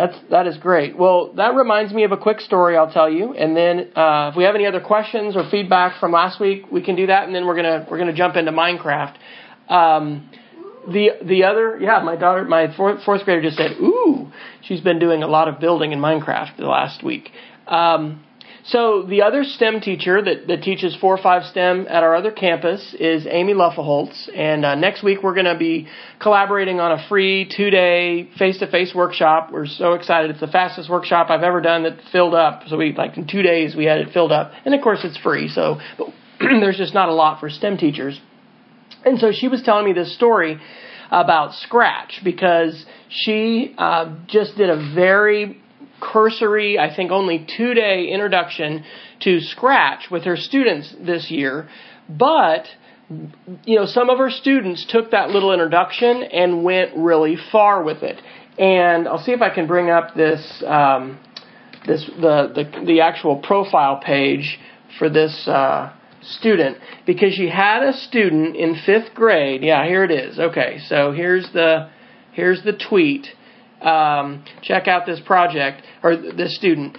That's that is great. Well, that reminds me of a quick story I'll tell you, and then uh, if we have any other questions or feedback from last week, we can do that, and then we're gonna we're gonna jump into Minecraft. Um, the the other yeah, my daughter, my fourth, fourth grader just said, "Ooh, she's been doing a lot of building in Minecraft the last week." Um, so the other STEM teacher that, that teaches four or five STEM at our other campus is Amy Luffelholtz. And uh, next week we're going to be collaborating on a free two-day face-to-face workshop. We're so excited. It's the fastest workshop I've ever done that filled up. So we, like in two days we had it filled up. And of course it's free. So but there's just not a lot for STEM teachers. And so she was telling me this story about Scratch because she uh, just did a very cursory, I think only two day introduction to Scratch with her students this year, but you know, some of her students took that little introduction and went really far with it. And I'll see if I can bring up this, um, this the, the the actual profile page for this uh, student because she had a student in fifth grade. Yeah, here it is. Okay, so here's the here's the tweet um, check out this project or this student.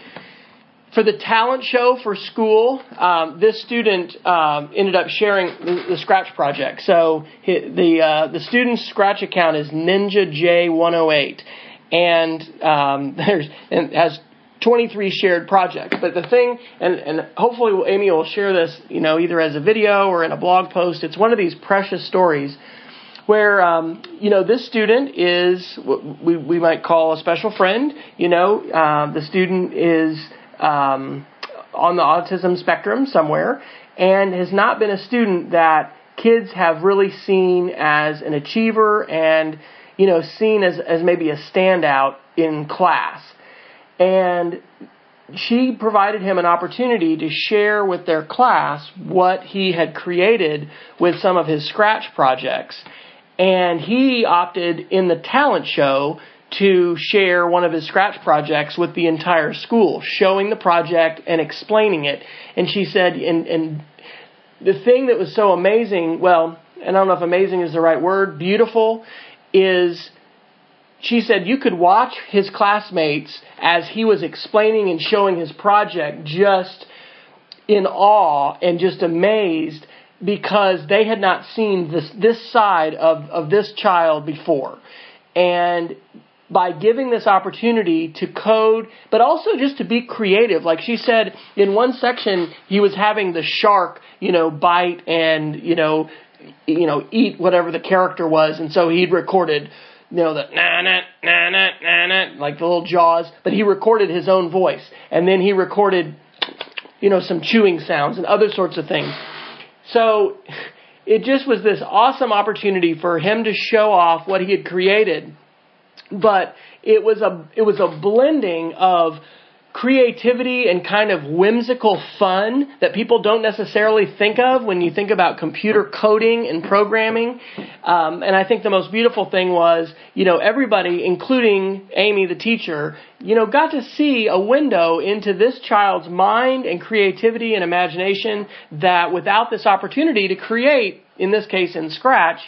For the talent show for school, um, this student um, ended up sharing the, the Scratch project. So the uh, the student's Scratch account is Ninja J108, and um, there's and has 23 shared projects. But the thing, and, and hopefully Amy will share this, you know, either as a video or in a blog post. It's one of these precious stories where um, you know this student is what we we might call a special friend. You know, uh, the student is um, on the autism spectrum somewhere, and has not been a student that kids have really seen as an achiever and you know seen as as maybe a standout in class, and she provided him an opportunity to share with their class what he had created with some of his scratch projects and he opted in the talent show to share one of his scratch projects with the entire school, showing the project and explaining it. And she said, and, and the thing that was so amazing, well, and I don't know if amazing is the right word, beautiful, is she said you could watch his classmates as he was explaining and showing his project just in awe and just amazed because they had not seen this this side of, of this child before. And by giving this opportunity to code, but also just to be creative. Like she said, in one section, he was having the shark, you know, bite and, you know, you know, eat whatever the character was. And so he'd recorded, you know, the na na na na na na, like the little jaws, but he recorded his own voice. And then he recorded, you know, some chewing sounds and other sorts of things. So it just was this awesome opportunity for him to show off what he had created. But it was a it was a blending of creativity and kind of whimsical fun that people don't necessarily think of when you think about computer coding and programming. Um, and I think the most beautiful thing was, you know, everybody, including Amy, the teacher, you know, got to see a window into this child's mind and creativity and imagination that without this opportunity to create, in this case in Scratch,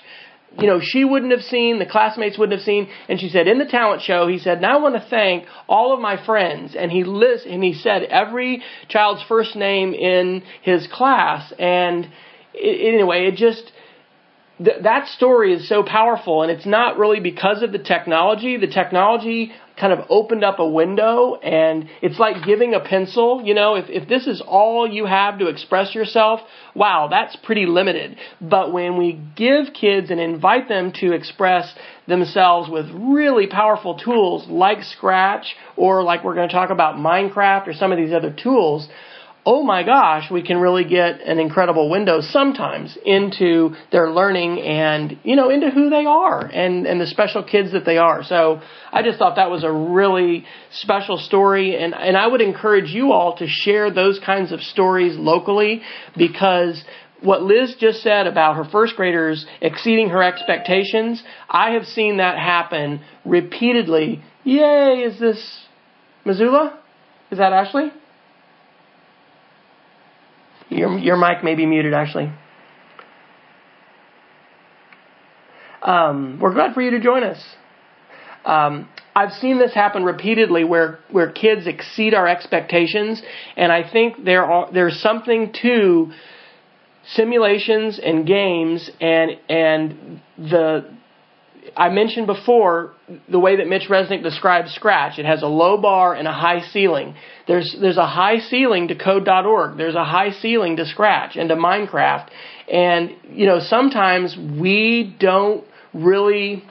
you know, she wouldn't have seen, the classmates wouldn't have seen. And she said, in the talent show, he said, now I want to thank all of my friends. And he list, and he said every child's first name in his class. And it, anyway, it just, th- that story is so powerful. And it's not really because of the technology. The technology kind of opened up a window and it's like giving a pencil. You know, if, if this is all you have to express yourself, wow, that's pretty limited. But when we give kids and invite them to express themselves with really powerful tools like Scratch or like we're going to talk about Minecraft or some of these other tools, oh my gosh, we can really get an incredible window sometimes into their learning and, you know, into who they are and, and the special kids that they are. So I just thought that was a really special story and, and I would encourage you all to share those kinds of stories locally because what Liz just said about her first graders exceeding her expectations, I have seen that happen repeatedly. Yay, is this Missoula? Is that Ashley? Your, your mic may be muted, actually. Um, we're glad for you to join us. Um, I've seen this happen repeatedly where where kids exceed our expectations, and I think there are there's something to simulations and games and and the I mentioned before the way that Mitch Resnick describes Scratch. It has a low bar and a high ceiling. There's there's a high ceiling to code.org. There's a high ceiling to Scratch and to Minecraft. And you know, sometimes we don't really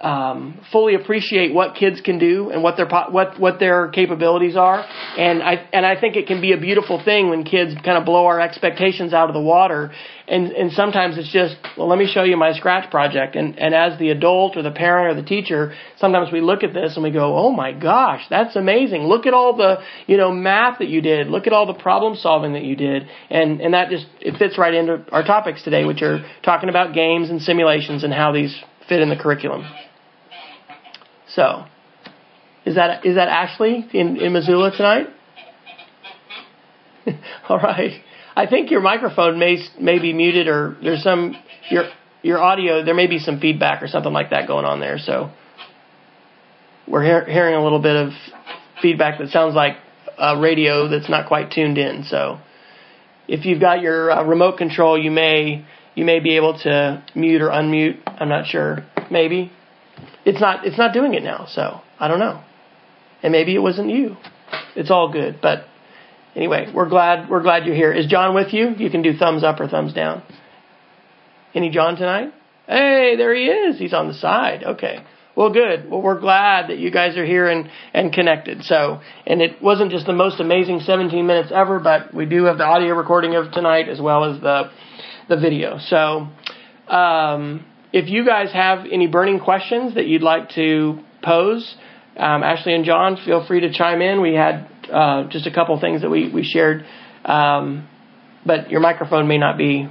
um, fully appreciate what kids can do and what their what what their capabilities are, and I and I think it can be a beautiful thing when kids kind of blow our expectations out of the water, and and sometimes it's just well let me show you my scratch project, and and as the adult or the parent or the teacher, sometimes we look at this and we go oh my gosh that's amazing. Look at all the you know math that you did. Look at all the problem solving that you did, and and that just it fits right into our topics today, which are talking about games and simulations and how these fit in the curriculum. So, is that is that Ashley in, in Missoula tonight? All right. I think your microphone may may be muted or there's some your your audio there may be some feedback or something like that going on there. So we're hear, hearing a little bit of feedback that sounds like a radio that's not quite tuned in. So if you've got your uh, remote control, you may you may be able to mute or unmute. I'm not sure. Maybe it's not it's not doing it now. So I don't know. And maybe it wasn't you. It's all good. But anyway, we're glad we're glad you're here. Is John with you? You can do thumbs up or thumbs down. Any John tonight? Hey, there he is. He's on the side. Okay. Well, good. Well, we're glad that you guys are here and, and connected. So, and it wasn't just the most amazing 17 minutes ever, but we do have the audio recording of tonight as well as the, the video. So, um, if you guys have any burning questions that you'd like to pose, um, Ashley and John, feel free to chime in. We had uh, just a couple things that we we shared, um, but your microphone may not be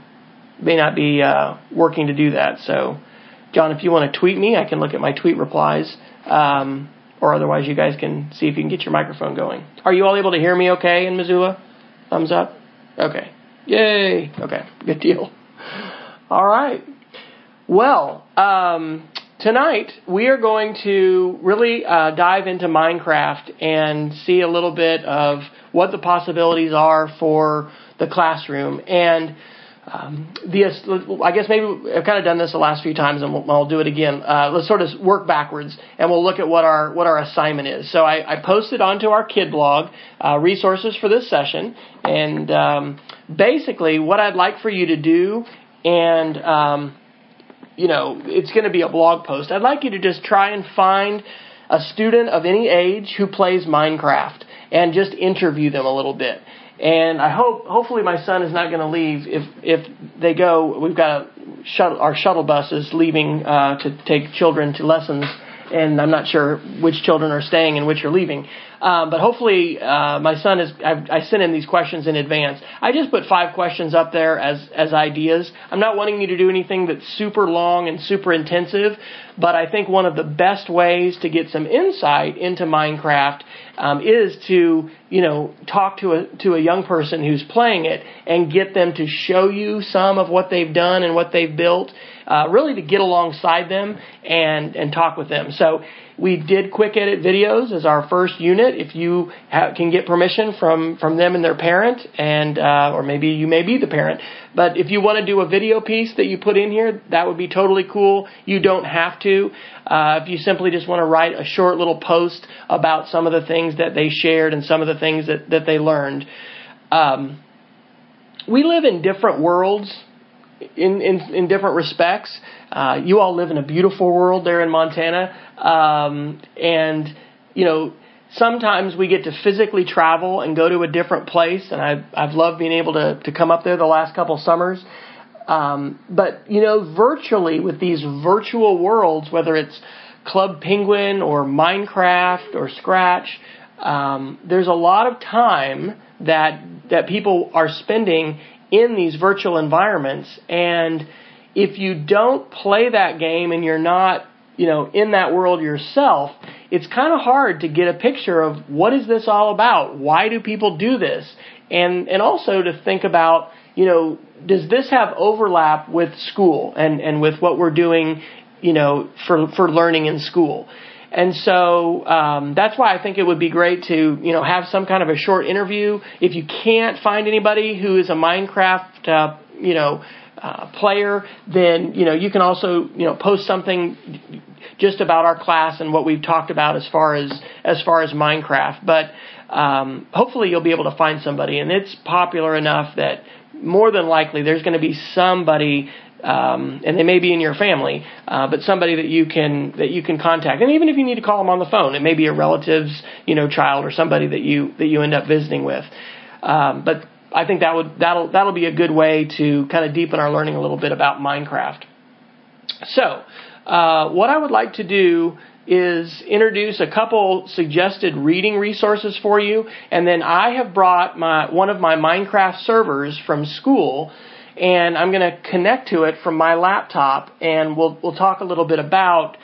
may not be uh, working to do that. So, John, if you want to tweet me, I can look at my tweet replies, um, or otherwise you guys can see if you can get your microphone going. Are you all able to hear me? Okay in Missoula? Thumbs up. Okay. Yay. Okay. Good deal. All right. Well, um, tonight we are going to really uh, dive into Minecraft and see a little bit of what the possibilities are for the classroom. And um, the, I guess maybe I've kind of done this the last few times, and we'll, I'll do it again. Uh, let's sort of work backwards, and we'll look at what our what our assignment is. So I, I posted onto our Kidblog uh, resources for this session, and um, basically what I'd like for you to do, and um, you know, it's going to be a blog post. I'd like you to just try and find a student of any age who plays Minecraft and just interview them a little bit. And I hope, hopefully, my son is not going to leave. If if they go, we've got a shuttle, our shuttle bus is leaving uh, to take children to lessons and I'm not sure which children are staying and which are leaving. Um, but hopefully, uh, my son is. I've, I sent him these questions in advance. I just put five questions up there as as ideas. I'm not wanting you to do anything that's super long and super intensive, but I think one of the best ways to get some insight into Minecraft um, is to you know talk to a to a young person who's playing it and get them to show you some of what they've done and what they've built uh, really to get alongside them and, and talk with them. So we did quick edit videos as our first unit. If you ha- can get permission from, from them and their parent, and uh, or maybe you may be the parent, but if you want to do a video piece that you put in here, that would be totally cool. You don't have to. Uh, if you simply just want to write a short little post about some of the things that they shared and some of the things that, that they learned. Um, we live in different worlds in, in, in different respects. Uh, you all live in a beautiful world there in Montana. Um, and, you know, sometimes we get to physically travel and go to a different place. And I've, I've loved being able to, to come up there the last couple summers. Um, but, you know, virtually with these virtual worlds, whether it's Club Penguin or Minecraft or Scratch, um, there's a lot of time that that people are spending in these virtual environments. And if you don't play that game and you're not, you know, in that world yourself, it's kind of hard to get a picture of what is this all about? Why do people do this? And and also to think about, you know, does this have overlap with school and and with what we're doing you know, for for learning in school. And so um, that's why I think it would be great to you know have some kind of a short interview. If you can't find anybody who is a Minecraft uh, you know uh, player, then you know you can also you know post something just about our class and what we've talked about as far as as far as Minecraft. But um, hopefully you'll be able to find somebody, and it's popular enough that more than likely there's going to be somebody um, and they may be in your family, uh, but somebody that you can that you can contact. And even if you need to call them on the phone, it may be a relative's you know child or somebody that you that you end up visiting with. Um, but I think that would that'll that'll be a good way to kind of deepen our learning a little bit about Minecraft. So, uh, what I would like to do is introduce a couple suggested reading resources for you, and then I have brought my one of my Minecraft servers from school, and I'm going to connect to it from my laptop, and we'll we'll talk a little bit about.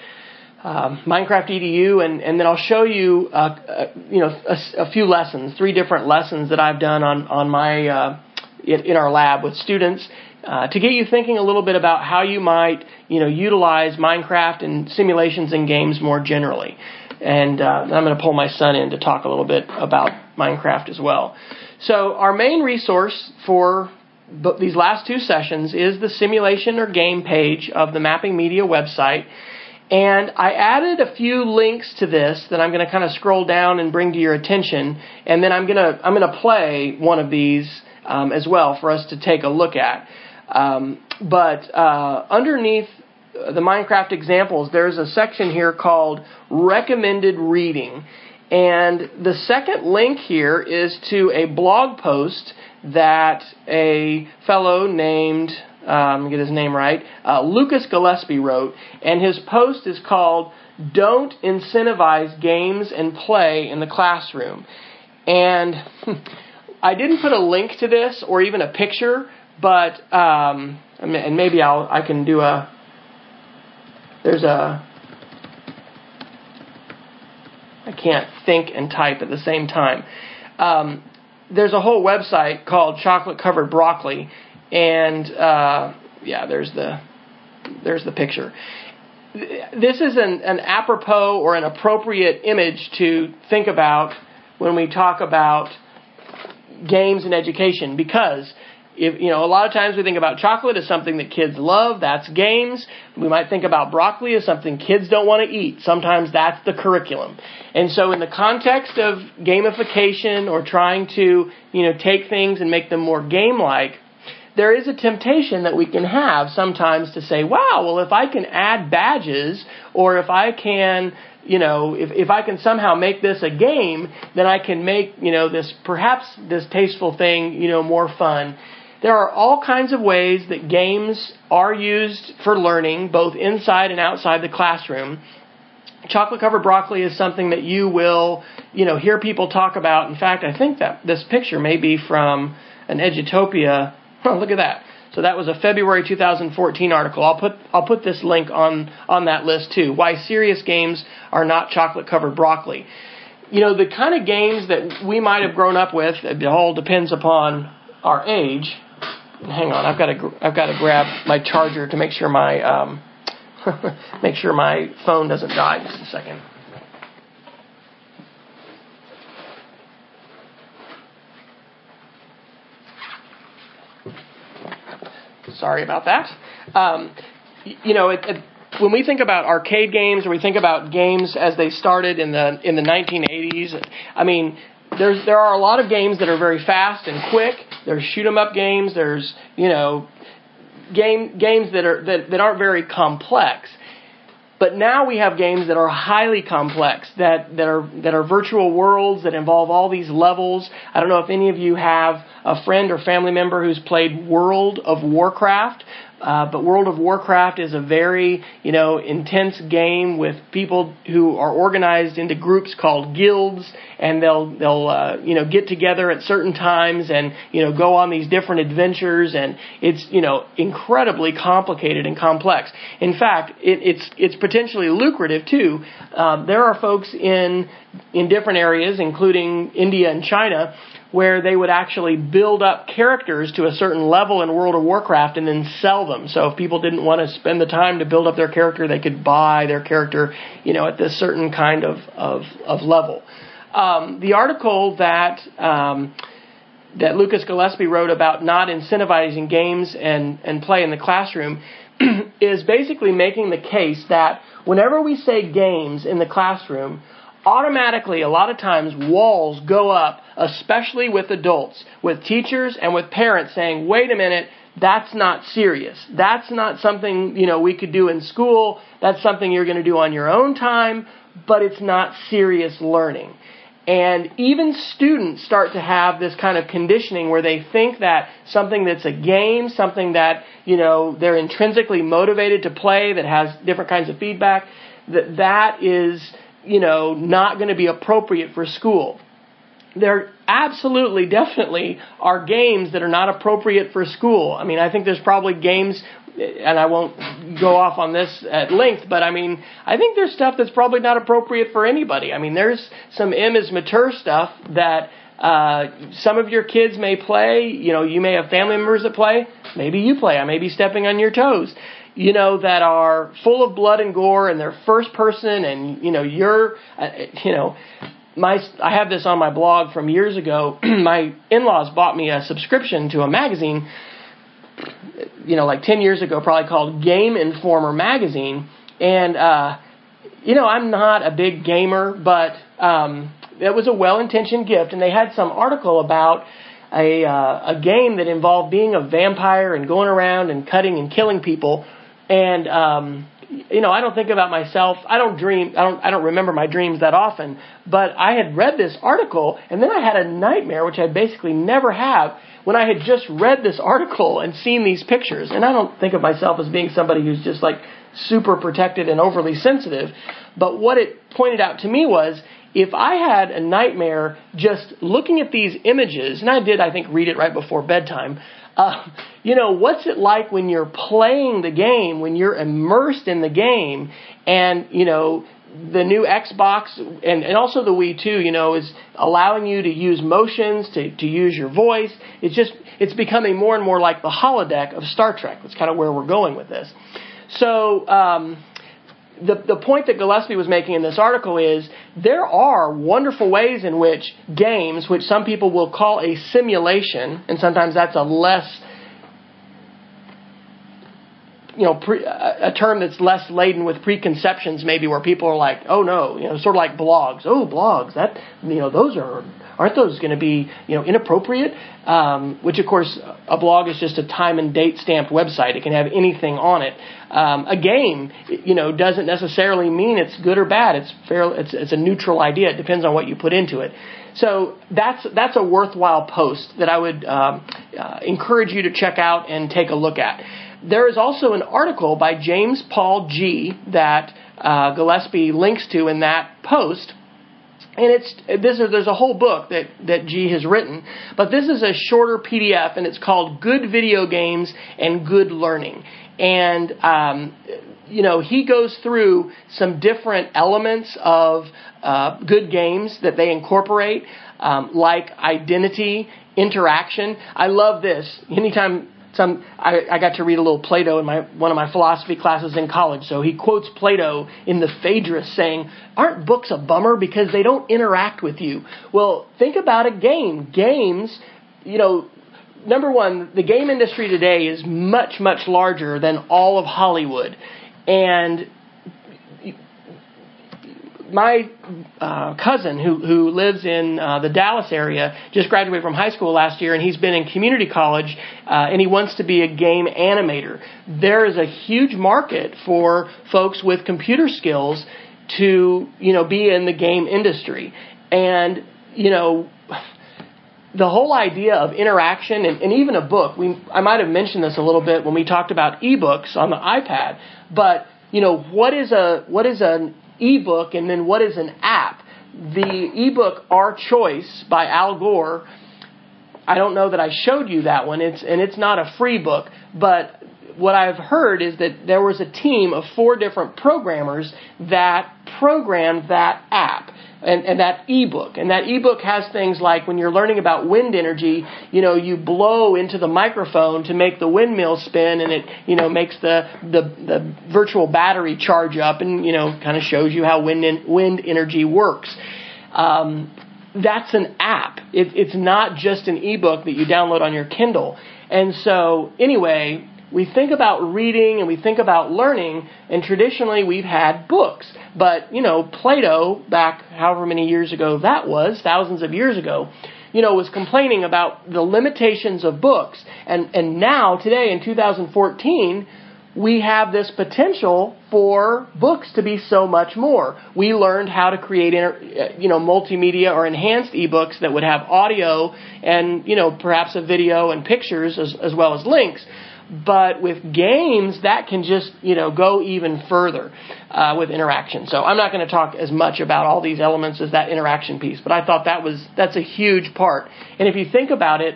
Um, Minecraft EDU, and, and then I'll show you, uh, uh, you know, a, a, few lessons, three different lessons that I've done on on my uh, in, our lab with students uh, to get you thinking a little bit about how you might, you know, utilize Minecraft and simulations and games more generally. And uh, I'm going to pull my son in to talk a little bit about Minecraft as well. So our main resource for these last two sessions is the simulation or game page of the Mapping Media website. And I added a few links to this that I'm going to kind of scroll down and bring to your attention, and then I'm going to I'm going to play one of these um, as well for us to take a look at. Um, but uh, underneath the Minecraft examples, there's a section here called recommended reading. And the second link here is to a blog post that a fellow named um, get his name right, uh, Lucas Gillespie wrote, and his post is called "Don't Incentivize Games and Play in the Classroom." And I didn't put a link to this or even a picture, but um, and maybe I'll I can do a. There's a. I can't think and type at the same time. Um, there's a whole website called Chocolate Covered Broccoli, and uh, yeah, there's the there's the picture. This is an, an apropos or an appropriate image to think about when we talk about games and education because if you know a lot of times we think about chocolate as something that kids love that's games. We might think about broccoli as something kids don't want to eat. Sometimes that's the curriculum. And so in the context of gamification or trying to you know take things and make them more game like there is a temptation that we can have sometimes to say, wow, well, if I can add badges or if I can, you know, if, if I can somehow make this a game, then I can make, you know, this perhaps this tasteful thing, you know, more fun. There are all kinds of ways that games are used for learning, both inside and outside the classroom. Chocolate covered broccoli is something that you will, you know, hear people talk about. In fact, I think that this picture may be from an Edutopia look at that. So that was a February 2014 article. I'll put I'll put this link on on that list too. Why serious games are not chocolate covered broccoli. You know the kind of games that we might have grown up with. It all depends upon our age. Hang on, I've got to I've got to grab my charger to make sure my um, make sure my phone doesn't die. Just a second. Sorry about that. Um, you know, it, it, when we think about arcade games or we think about games as they started in the in the 1980s, I mean, there's there are a lot of games that are very fast and quick. There's shoot 'em up games. There's you know, game games that are that, that aren't very complex. But now we have games that are highly complex, that, that are that are virtual worlds that involve all these levels. I don't know if any of you have a friend or family member who's played World of Warcraft, uh, but World of Warcraft is a very, you know, intense game with people who are organized into groups called guilds, and they'll they'll uh, you know get together at certain times and you know go on these different adventures, and it's you know incredibly complicated and complex. In fact, it, it's it's potentially lucrative too. Uh, there are folks in in different areas, including India and China, where they would actually build up characters to a certain level in World of Warcraft and then sell them. So if people didn't want to spend the time to build up their character, they could buy their character, you know, at this certain kind of of, of level. Um, the article that um, that Lucas Gillespie wrote about not incentivizing games and, and play in the classroom is basically making the case that whenever we say games in the classroom, automatically, a lot of times, walls go up, especially with adults, with teachers and with parents saying, wait a minute, that's not serious. That's not something, you know, we could do in school. That's something you're going to do on your own time, but it's not serious learning. And even students start to have this kind of conditioning where they think that something that's a game, something that, you know, they're intrinsically motivated to play that has different kinds of feedback, that that is, you know, not going to be appropriate for school. There absolutely, definitely are games that are not appropriate for school. I mean, I think there's probably games and I won't go off on this at length, but I mean, I think there's stuff that's probably not appropriate for anybody. I mean, there's some M is mature stuff that uh, some of your kids may play. You know, you may have family members that play. Maybe you play. I may be stepping on your toes. You know, that are full of blood and gore and they're first person and, you know, you're, uh, you know, my I have this on my blog from years ago. my in-laws bought me a subscription to a magazine you know, like 10 years ago, probably called Game Informer magazine. And, uh, you know, I'm not a big gamer, but um, it was a well intentioned gift. And they had some article about a, uh, a game that involved being a vampire and going around and cutting and killing people. And, um, you know, I don't think about myself. I don't dream. I don't. I don't remember my dreams that often. But I had read this article, and then I had a nightmare, which I basically never have, when I had just read this article and seen these pictures, and I don't think of myself as being somebody who's just like super protected and overly sensitive, but what it pointed out to me was if I had a nightmare just looking at these images, and I did, I think, read it right before bedtime. Uh, you know, what's it like when you're playing the game, when you're immersed in the game, and you know the new Xbox and, and also the Wii too, you know, is allowing you to use motions, to, to use your voice. It's just, it's becoming more and more like the holodeck of Star Trek. That's kind of where we're going with this. So, um, the, the point that Gillespie was making in this article is there are wonderful ways in which games, which some people will call a simulation, and sometimes that's a less you know, pre, a term that's less laden with preconceptions, maybe where people are like, oh no, you know, sort of like blogs. Oh, blogs, that, you know, those are, aren't those going to be, you know, inappropriate? Um, which of course, a blog is just a time and date stamped website. It can have anything on it. Um, a game, you know, doesn't necessarily mean it's good or bad. It's fair. It's, it's a neutral idea. It depends on what you put into it. So that's that's a worthwhile post that I would um, uh, encourage you to check out and take a look at. There is also an article by James Paul Gee that uh, Gillespie links to in that post. And it's this is, there's a whole book that that Gee has written, but this is a shorter PDF, and it's called "Good Video Games and Good Learning." And um, you know he goes through some different elements of uh, good games that they incorporate, um, like identity, interaction. I love this. Anytime some I, I got to read a little Plato in my one of my philosophy classes in college. So he quotes Plato in the Phaedrus saying, "Aren't books a bummer because they don't interact with you?" Well, think about a game. Games, you know, number one, the game industry today is much much larger than all of Hollywood, and my uh, cousin who who lives in uh, the Dallas area just graduated from high school last year, and he's been in community college, uh, and he wants to be a game animator. There is a huge market for folks with computer skills to you know be in the game industry, and you know. The whole idea of interaction and, and even a book, we, I might have mentioned this a little bit when we talked about ebooks on the iPad, but you know what is a what is an ebook and then what is an app. The ebook Our Choice by Al Gore, I don't know that I showed you that one. It's and it's not a free book, but what I've heard is that there was a team of four different programmers that programmed that app and, and that ebook. And that ebook has things like when you're learning about wind energy, you know, you blow into the microphone to make the windmill spin and it, you know, makes the, the, the virtual battery charge up and, you know, kind of shows you how wind, in, wind energy works. Um, that's an app. It, it's not just an ebook that you download on your Kindle. And so, anyway, we think about reading and we think about learning, and traditionally we've had books. But, you know, Plato, back however many years ago that was, thousands of years ago, you know, was complaining about the limitations of books. And, and now, today in 2014, we have this potential for books to be so much more. We learned how to create, uh, you know, multimedia or enhanced ebooks that would have audio and, you know, perhaps a video and pictures as, as well as links. But with games, that can just, you know, go even further uh, with interaction. So I'm not going to talk as much about all these elements as that interaction piece, but I thought that was, that's a huge part. And if you think about it,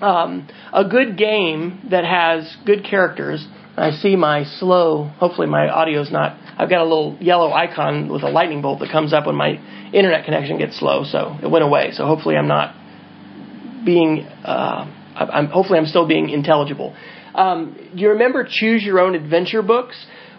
um, a good game that has good characters, I see my slow, hopefully my audio's not, I've got a little yellow icon with a lightning bolt that comes up when my internet connection gets slow, so it went away. So hopefully I'm not being, uh, I'm, hopefully I'm still being intelligible. Um, you remember Choose Your Own Adventure books?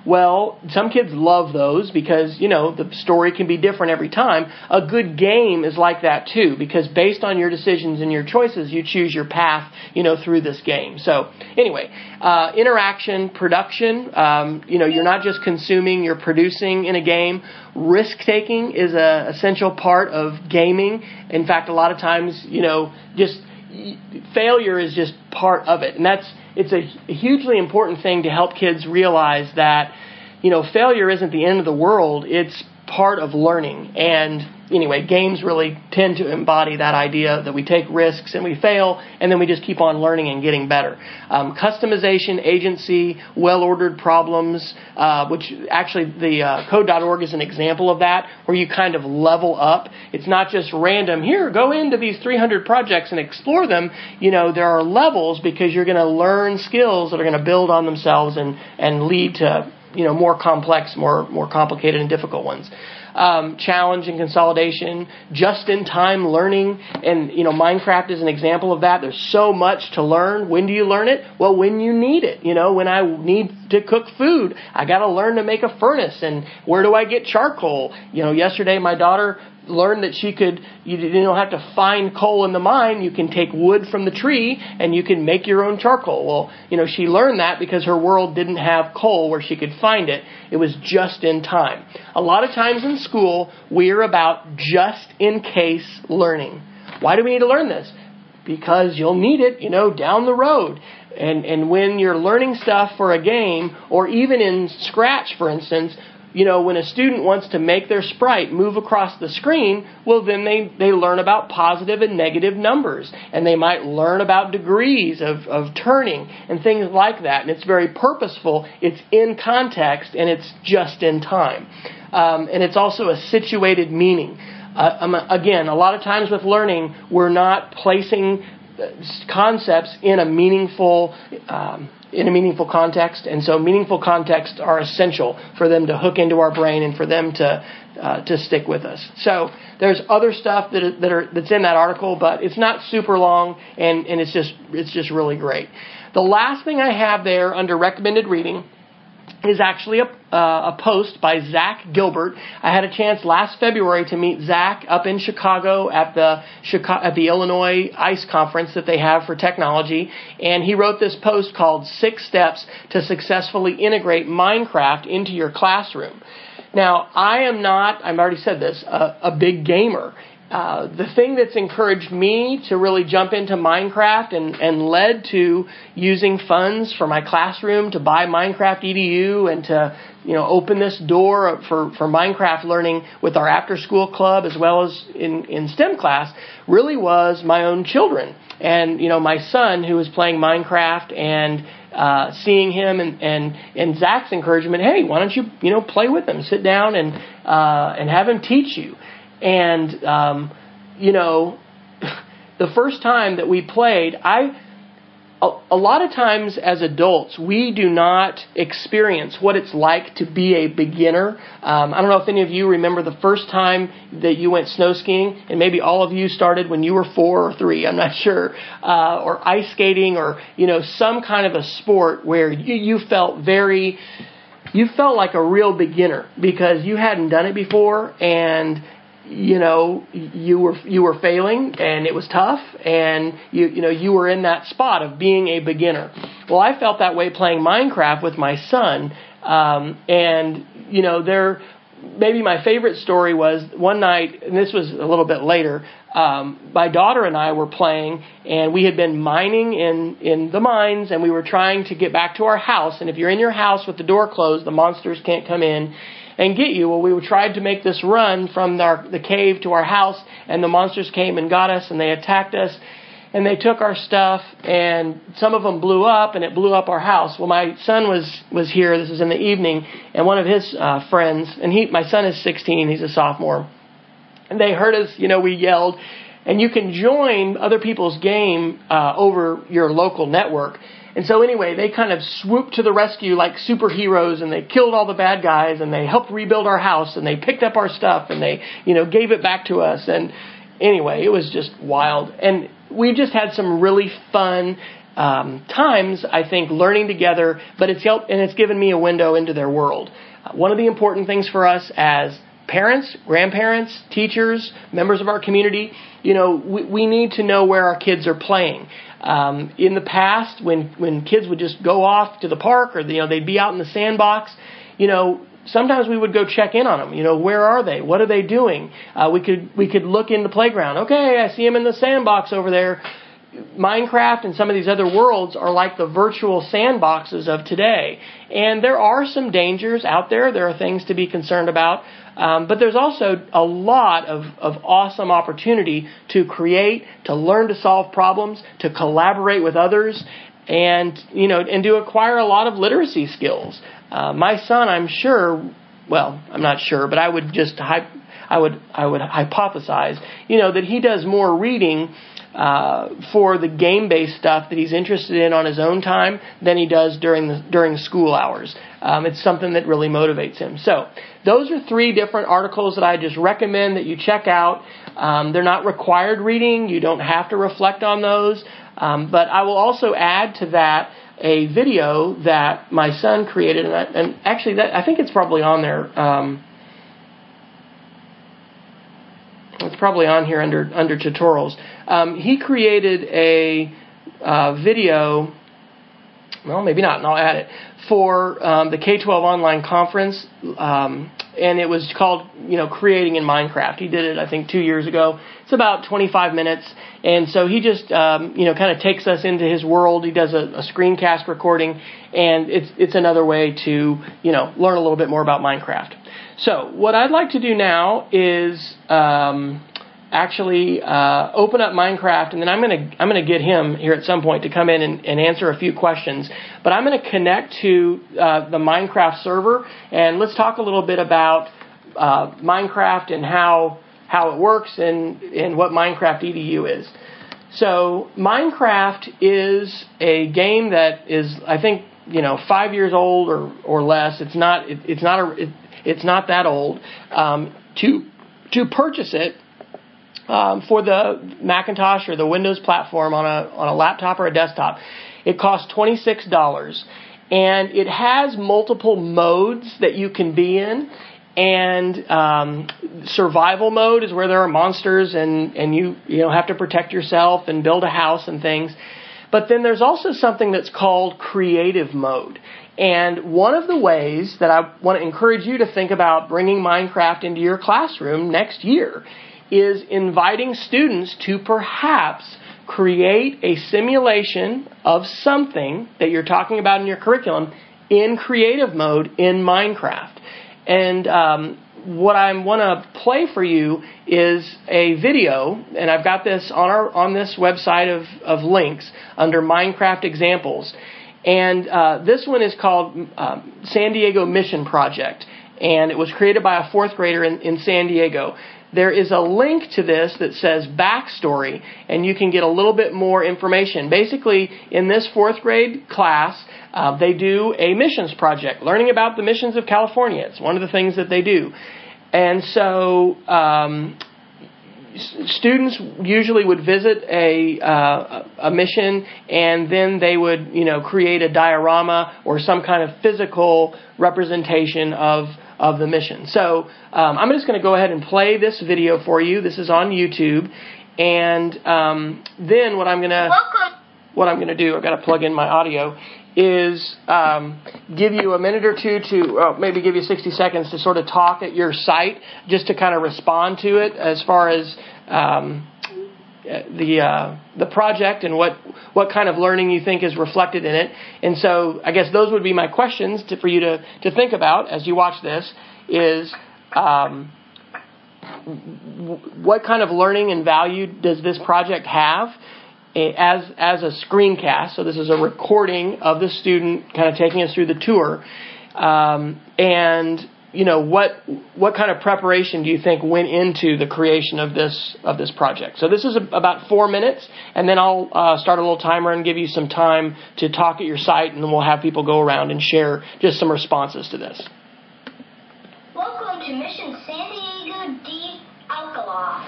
Well, some kids love those because, you know, the story can be different every time. A good game is like that too because based on your decisions and your choices, you choose your path, you know, through this game. So, anyway, uh, interaction, production, um, you know, you're not just consuming, you're producing in a game. Risk taking is a essential part of gaming. In fact, a lot of times, you know, just failure is just part of it. And that's, it's a hugely important thing to help kids realize that, you know, failure isn't the end of the world. It's part of learning. And anyway, games really tend to embody that idea that we take risks and we fail, and then we just keep on learning and getting better. Um, customization, agency, well ordered problems, uh, which actually the uh, code.org is an example of that, where you kind of level up. It's not just random, here, go into these 300 projects and explore them. You know, there are levels because you're going to learn skills that are going to build on themselves and, and lead to you know more complex, more more complicated and difficult ones. Um, challenge and consolidation, just in time learning, and you know Minecraft is an example of that. There's so much to learn. When do you learn it? Well, when you need it. You know, when I need to cook food, I got to learn to make a furnace, and where do I get charcoal? You know, yesterday my daughter learned that she could, you don't have to find coal in the mine. You can take wood from the tree and you can make your own charcoal. Well, you know, she learned that because her world didn't have coal where she could find it. It was just in time. A lot of times in school, we're about just in case learning. Why do we need to learn this? Because you'll need it, you know, down the road. And, and when you're learning stuff for a game, or even in Scratch, for instance, you know, when a student wants to make their sprite move across the screen, well, then they, they learn about positive and negative numbers. And they might learn about degrees of, of turning and things like that. And it's very purposeful, it's in context, and it's just in time. Um, and it's also a situated meaning. Uh, um, again, a lot of times with learning, we're not placing uh, concepts in a meaningful um, in a meaningful context. And so meaningful contexts are essential for them to hook into our brain and for them to uh, to stick with us. So there's other stuff that, that are that's in that article, but it's not super long and, and it's just it's just really great. The last thing I have there under recommended reading is actually a, uh, a post by Zach Gilbert. I had a chance last February to meet Zach up in Chicago at the Chicago, at the Illinois ICE conference that they have for technology, and he wrote this post called Six Steps to Successfully Integrate Minecraft into Your Classroom. Now, I am not, I've already said this, a, a big gamer. Uh, the thing that's encouraged me to really jump into Minecraft and, and led to using funds for my classroom to buy Minecraft EDU and to you know open this door for, for Minecraft learning with our after school club as well as in, in STEM class really was my own children and you know my son who was playing Minecraft and uh, seeing him and, and and Zach's encouragement, hey, why don't you you know play with him, sit down and uh, and have him teach you. And, um, you know, the first time that we played, I, a, a lot of times as adults, we do not experience what it's like to be a beginner. Um, I don't know if any of you remember the first time that you went snow skiing, and maybe all of you started when you were four or three. I'm not sure, uh, or ice skating, or you know some kind of a sport where you, you felt very you felt like a real beginner because you hadn't done it before and you know you were you were failing and it was tough and you you know you were in that spot of being a beginner. Well i felt that way playing minecraft with my son um and you know there maybe my favorite story was one night and this was a little bit later um my daughter and i were playing and we had been mining in in the mines and we were trying to get back to our house. And if you're in your house with the door closed the monsters can't come in and get you. Well, we tried to make this run from our, the cave to our house, and the monsters came and got us, and they attacked us, and they took our stuff, and some of them blew up, and it blew up our house. Well, my son was was here. This was in the evening, and one of his uh, friends, and he, my son is 16. He's a sophomore, and they heard us. You know, we yelled, and you can join other people's game uh, over your local network. And so anyway, they kind of swooped to the rescue like superheroes and they killed all the bad guys and they helped rebuild our house and they picked up our stuff and they, you know, gave it back to us. And anyway, it was just wild. And we just had some really fun um, times, I think, learning together, but it's helped and it's given me a window into their world. One of the important things for us as parents, grandparents, teachers, members of our community, you know, we, we need to know where our kids are playing. Um, in the past, when when kids would just go off to the park or you know they'd be out in the sandbox, you know sometimes we would go check in on them. You know, where are they? What are they doing? Uh, we could we could look in the playground. Okay, I see them in the sandbox over there. Minecraft and some of these other worlds are like the virtual sandboxes of today. And there are some dangers out there. There are things to be concerned about. Um, but there's also a lot of, of awesome opportunity to create, to learn to solve problems, to collaborate with others, and you know, and to acquire a lot of literacy skills. Uh, my son, I'm sure, well, I'm not sure, but I would just I would I would hypothesize, you know, that he does more reading uh, for the game based stuff that he's interested in on his own time than he does during the during school hours. Um, it's something that really motivates him. So those are three different articles that I just recommend that you check out. Um, they're not required reading. You don't have to reflect on those. Um, but I will also add to that a video that my son created, and, I, and actually, that I think it's probably on there. Um, it's probably on here under under tutorials. Um, he created a uh, video. Well, maybe not, and I'll add it for um, the K-12 online conference, um, and it was called you know creating in Minecraft. He did it I think two years ago. It's about 25 minutes, and so he just um, you know kind of takes us into his world. He does a, a screencast recording, and it's it's another way to you know learn a little bit more about Minecraft. So what I'd like to do now is um, actually uh, open up Minecraft, and then I'm gonna I'm gonna get him here at some point to come in and, and answer a few questions. But I'm gonna connect to uh, the Minecraft server, and let's talk a little bit about uh, Minecraft and how how it works and and what Minecraft EDU is. So Minecraft is a game that is I think you know five years old or or less. It's not it, it's not a it, it's not that old. Um, to to purchase it um, for the Macintosh or the Windows platform on a on a laptop or a desktop, it costs twenty six dollars, and it has multiple modes that you can be in. And um, survival mode is where there are monsters and and you you know have to protect yourself and build a house and things. But then there's also something that's called creative mode. And one of the ways that I want to encourage you to think about bringing Minecraft into your classroom next year is inviting students to perhaps create a simulation of something that you're talking about in your curriculum in creative mode in Minecraft. And um, what I want to play for you is a video, and I've got this on our on this website of, of links under Minecraft examples. And uh, this one is called uh, San Diego Mission Project, and it was created by a fourth grader in, in San Diego there is a link to this that says backstory, and you can get a little bit more information. Basically, in this fourth grade class, uh, they do a missions project, learning about the missions of California. It's one of the things that they do. And so, um, students usually would visit a uh, a mission and then they would you know create a diorama or some kind of physical representation of of the mission. So um, I'm just going to go ahead and play this video for you. This is on YouTube, and um, then what I'm going to what I'm going to do, I've got to plug in my audio, is um, give you a minute or two to uh, maybe give you 60 seconds to sort of talk at your site, just to kind of respond to it as far as um, the uh, the project and what what kind of learning you think is reflected in it. And so I guess those would be my questions to, for you to to think about as you watch this. Is um, what kind of learning and value does this project have as as a screencast? So this is a recording of the student kind of taking us through the tour, um, and you know what what kind of preparation do you think went into the creation of this of this project? So this is a, about four minutes, and then I'll uh, start a little timer and give you some time to talk at your site, and then we'll have people go around and share just some responses to this. Welcome to Mission San Diego de Alcala.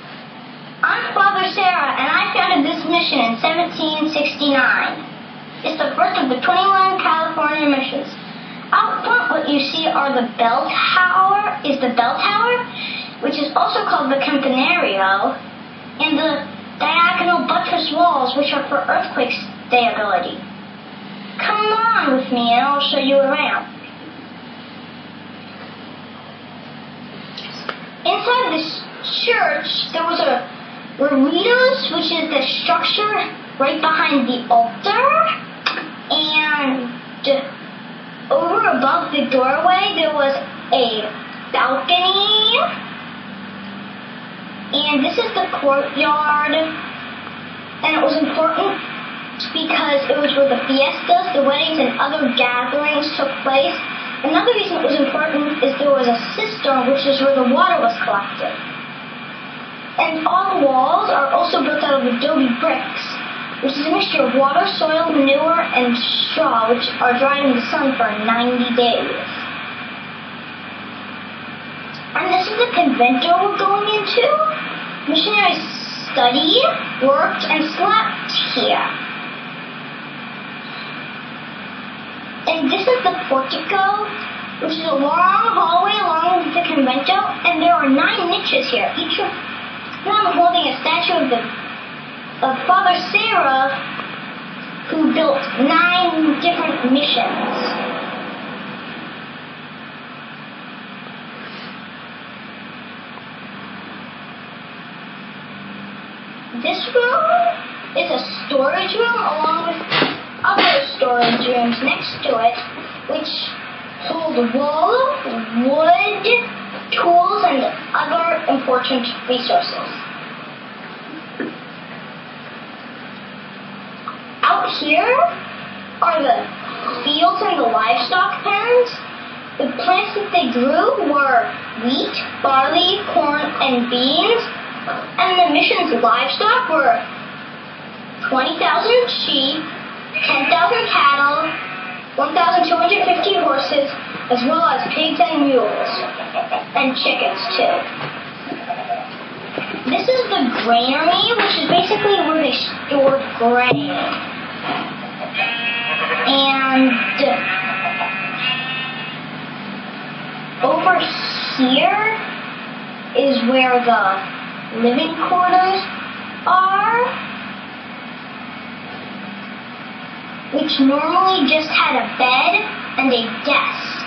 I'm Father Serra, and I founded this mission in 1769. It's the first of the 21 California missions. Out front, what you see are the bell tower, is the bell tower, which is also called the campanario, and the diagonal buttress walls, which are for earthquake stability. Come on with me and I'll show you around. Inside this church, there was a reredos, which is the structure right behind the altar, and over above the doorway, there was a balcony. And this is the courtyard. And it was important because it was where the fiestas, the weddings, and other gatherings took place. Another reason it was important is there was a cistern, which is where the water was collected. And all the walls are also built out of adobe bricks which is a mixture of water, soil, manure, and straw, which are dried in the sun for 90 days. And this is the convento we're going into. Missionaries studied, worked, and slept here. And this is the portico, which is a long hallway along the convento, and there are nine niches here, each of them holding a statue of the of Father Serra, who built nine different missions. This room is a storage room along with other storage rooms next to it, which hold wool, wood, tools, and other important resources. Here are the fields and the livestock pens. The plants that they grew were wheat, barley, corn, and beans. And the mission's livestock were 20,000 sheep, 10,000 cattle, 1,250 horses, as well as pigs and mules, and chickens too. This is the granary, which is basically where they stored grain. And over here is where the living quarters are, which normally just had a bed and a desk,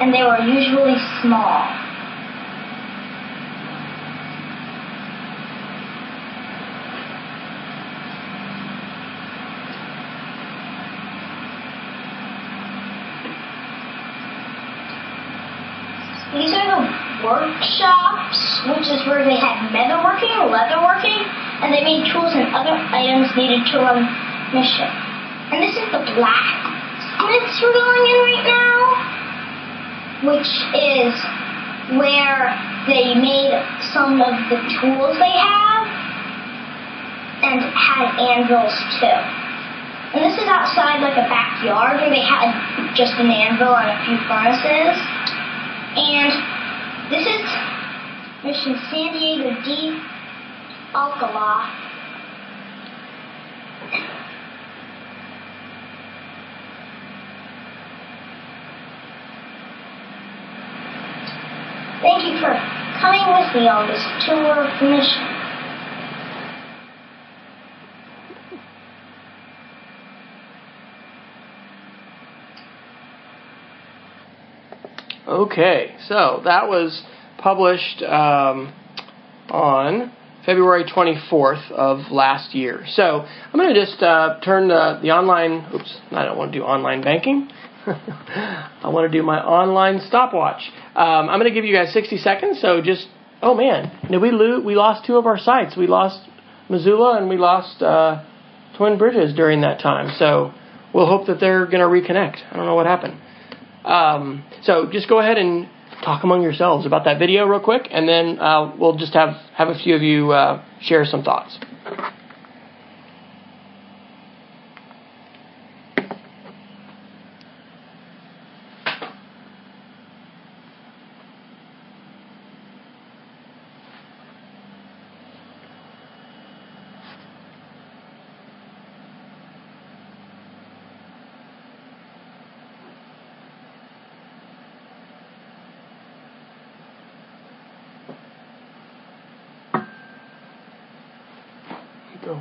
and they were usually small. These are the workshops, is where they had metalworking, leatherworking, and they made tools and other items needed to run mission. And this is the blacksmiths we're going in right now, which is where they made some of the tools they have and had anvils too. And this is outside like a backyard where they had just an anvil and a few furnaces. And this is Mission San Diego de Alcala. Thank you for coming with me on this tour of mission. Okay, so that was published um, on February 24th of last year. So I'm going to just uh, turn the, the online. Oops, I don't want to do online banking. I want to do my online stopwatch. Um, I'm going to give you guys 60 seconds. So just, oh man, did we lose? We lost two of our sites. We lost Missoula and we lost uh, Twin Bridges during that time. So we'll hope that they're going to reconnect. I don't know what happened. Um, so just go ahead and talk among yourselves about that video real quick, and then uh, we'll just have have a few of you uh, share some thoughts. Go.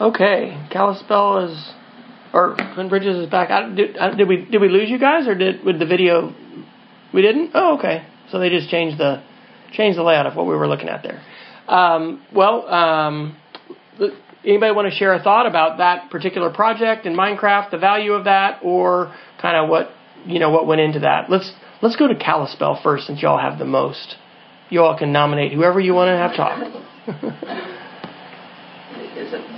Okay, Kalispell is, or Twin Bridges is back. I, did, I, did we did we lose you guys, or did with the video? We didn't. Oh, okay. So they just changed the changed the layout of what we were looking at there. Um, well, um, anybody want to share a thought about that particular project in Minecraft, the value of that, or kind of what you know what went into that? Let's let's go to Kalispell first, since y'all have the most. You all can nominate whoever you want to have talk.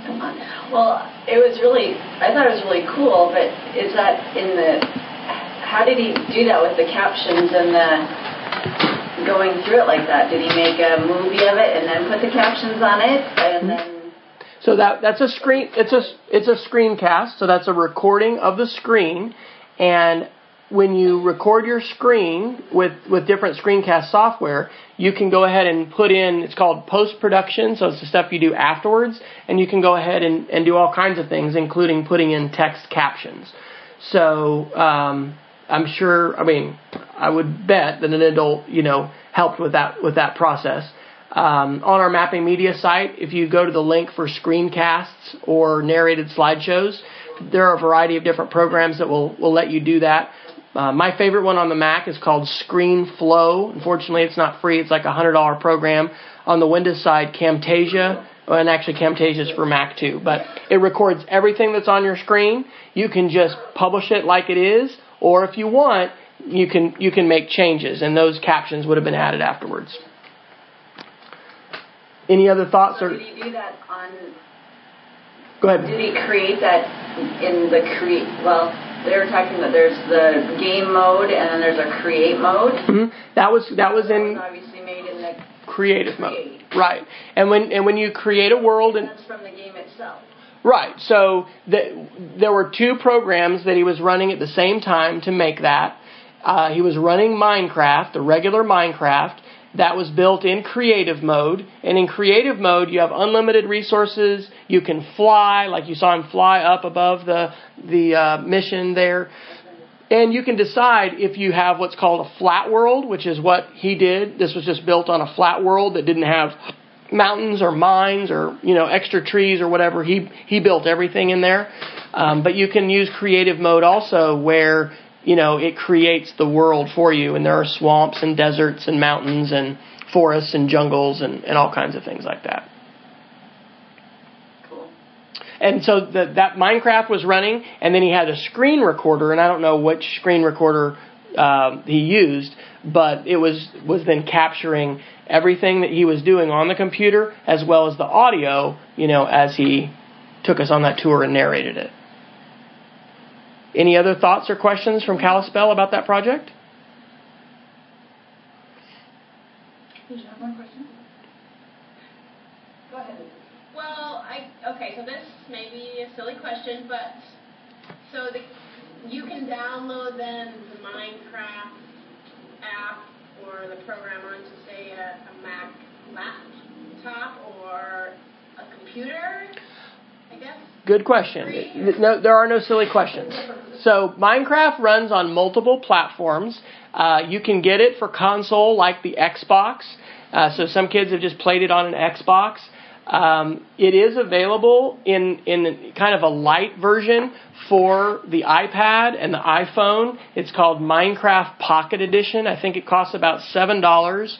Well, it was really, I thought it was really cool, but is that in the, how did he do that with the captions and the going through it like that? Did he make a movie of it and then put the captions on it and then? So that that's a screen. It's a it's a screencast. So that's a recording of the screen, and when you record your screen with, with different screencast software, you can go ahead and put in, it's called post production, so it's the stuff you do afterwards, and you can go ahead and, and do all kinds of things, including putting in text captions. So, um, I'm sure, I mean, I would bet that an adult, you know, helped with that, with that process. Um, on our mapping media site, if you go to the link for screencasts or narrated slideshows, there are a variety of different programs that will, will let you do that. Uh, my favorite one on the Mac is called ScreenFlow. Unfortunately, it's not free. It's like a $100 program. On the Windows side, Camtasia, and actually Camtasia is for Mac too, but it records everything that's on your screen. You can just publish it like it is, or if you want, you can you can make changes, and those captions would have been added afterwards. Any other thoughts? So or did he do that on? Go ahead. Did he create that in the create? Well, they were talking that there's the game mode and then there's a create mode. Mm-hmm. That was that was That in was obviously made in the creative mode, right? And when and when you create a world and That's from the game itself. Right. So the, there were two programs that he was running at the same time to make that. Uh, he was running Minecraft, the regular Minecraft, that was built in creative mode. And in creative mode, you have unlimited resources. You can fly, like you saw him fly up above the the uh, mission there. And you can decide if you have what's called a flat world, which is what he did. This was just built on a flat world that didn't have mountains or mines or you know extra trees or whatever. He he built everything in there. Um, but you can use creative mode also, where you know, it creates the world for you. And there are swamps and deserts and mountains and forests and jungles and, and all kinds of things like that. Cool. And so the, that Minecraft was running, and then he had a screen recorder, and I don't know which screen recorder uh, he used, but it was was then capturing everything that he was doing on the computer as well as the audio, you know, as he took us on that tour and narrated it. Any other thoughts or questions from Kalispell about that project? Did you have one question? Go ahead. Well, I okay. So this may be a silly question, but so the you can download then the Minecraft app or the program onto say a, a Mac laptop or a computer. Good question. No, there are no silly questions. So Minecraft runs on multiple platforms. Uh, you can get it for console like the Xbox. Uh, so some kids have just played it on an Xbox. Um, it is available in in kind of a light version for the iPad and the iPhone. It's called Minecraft Pocket Edition. I think it costs about seven dollars.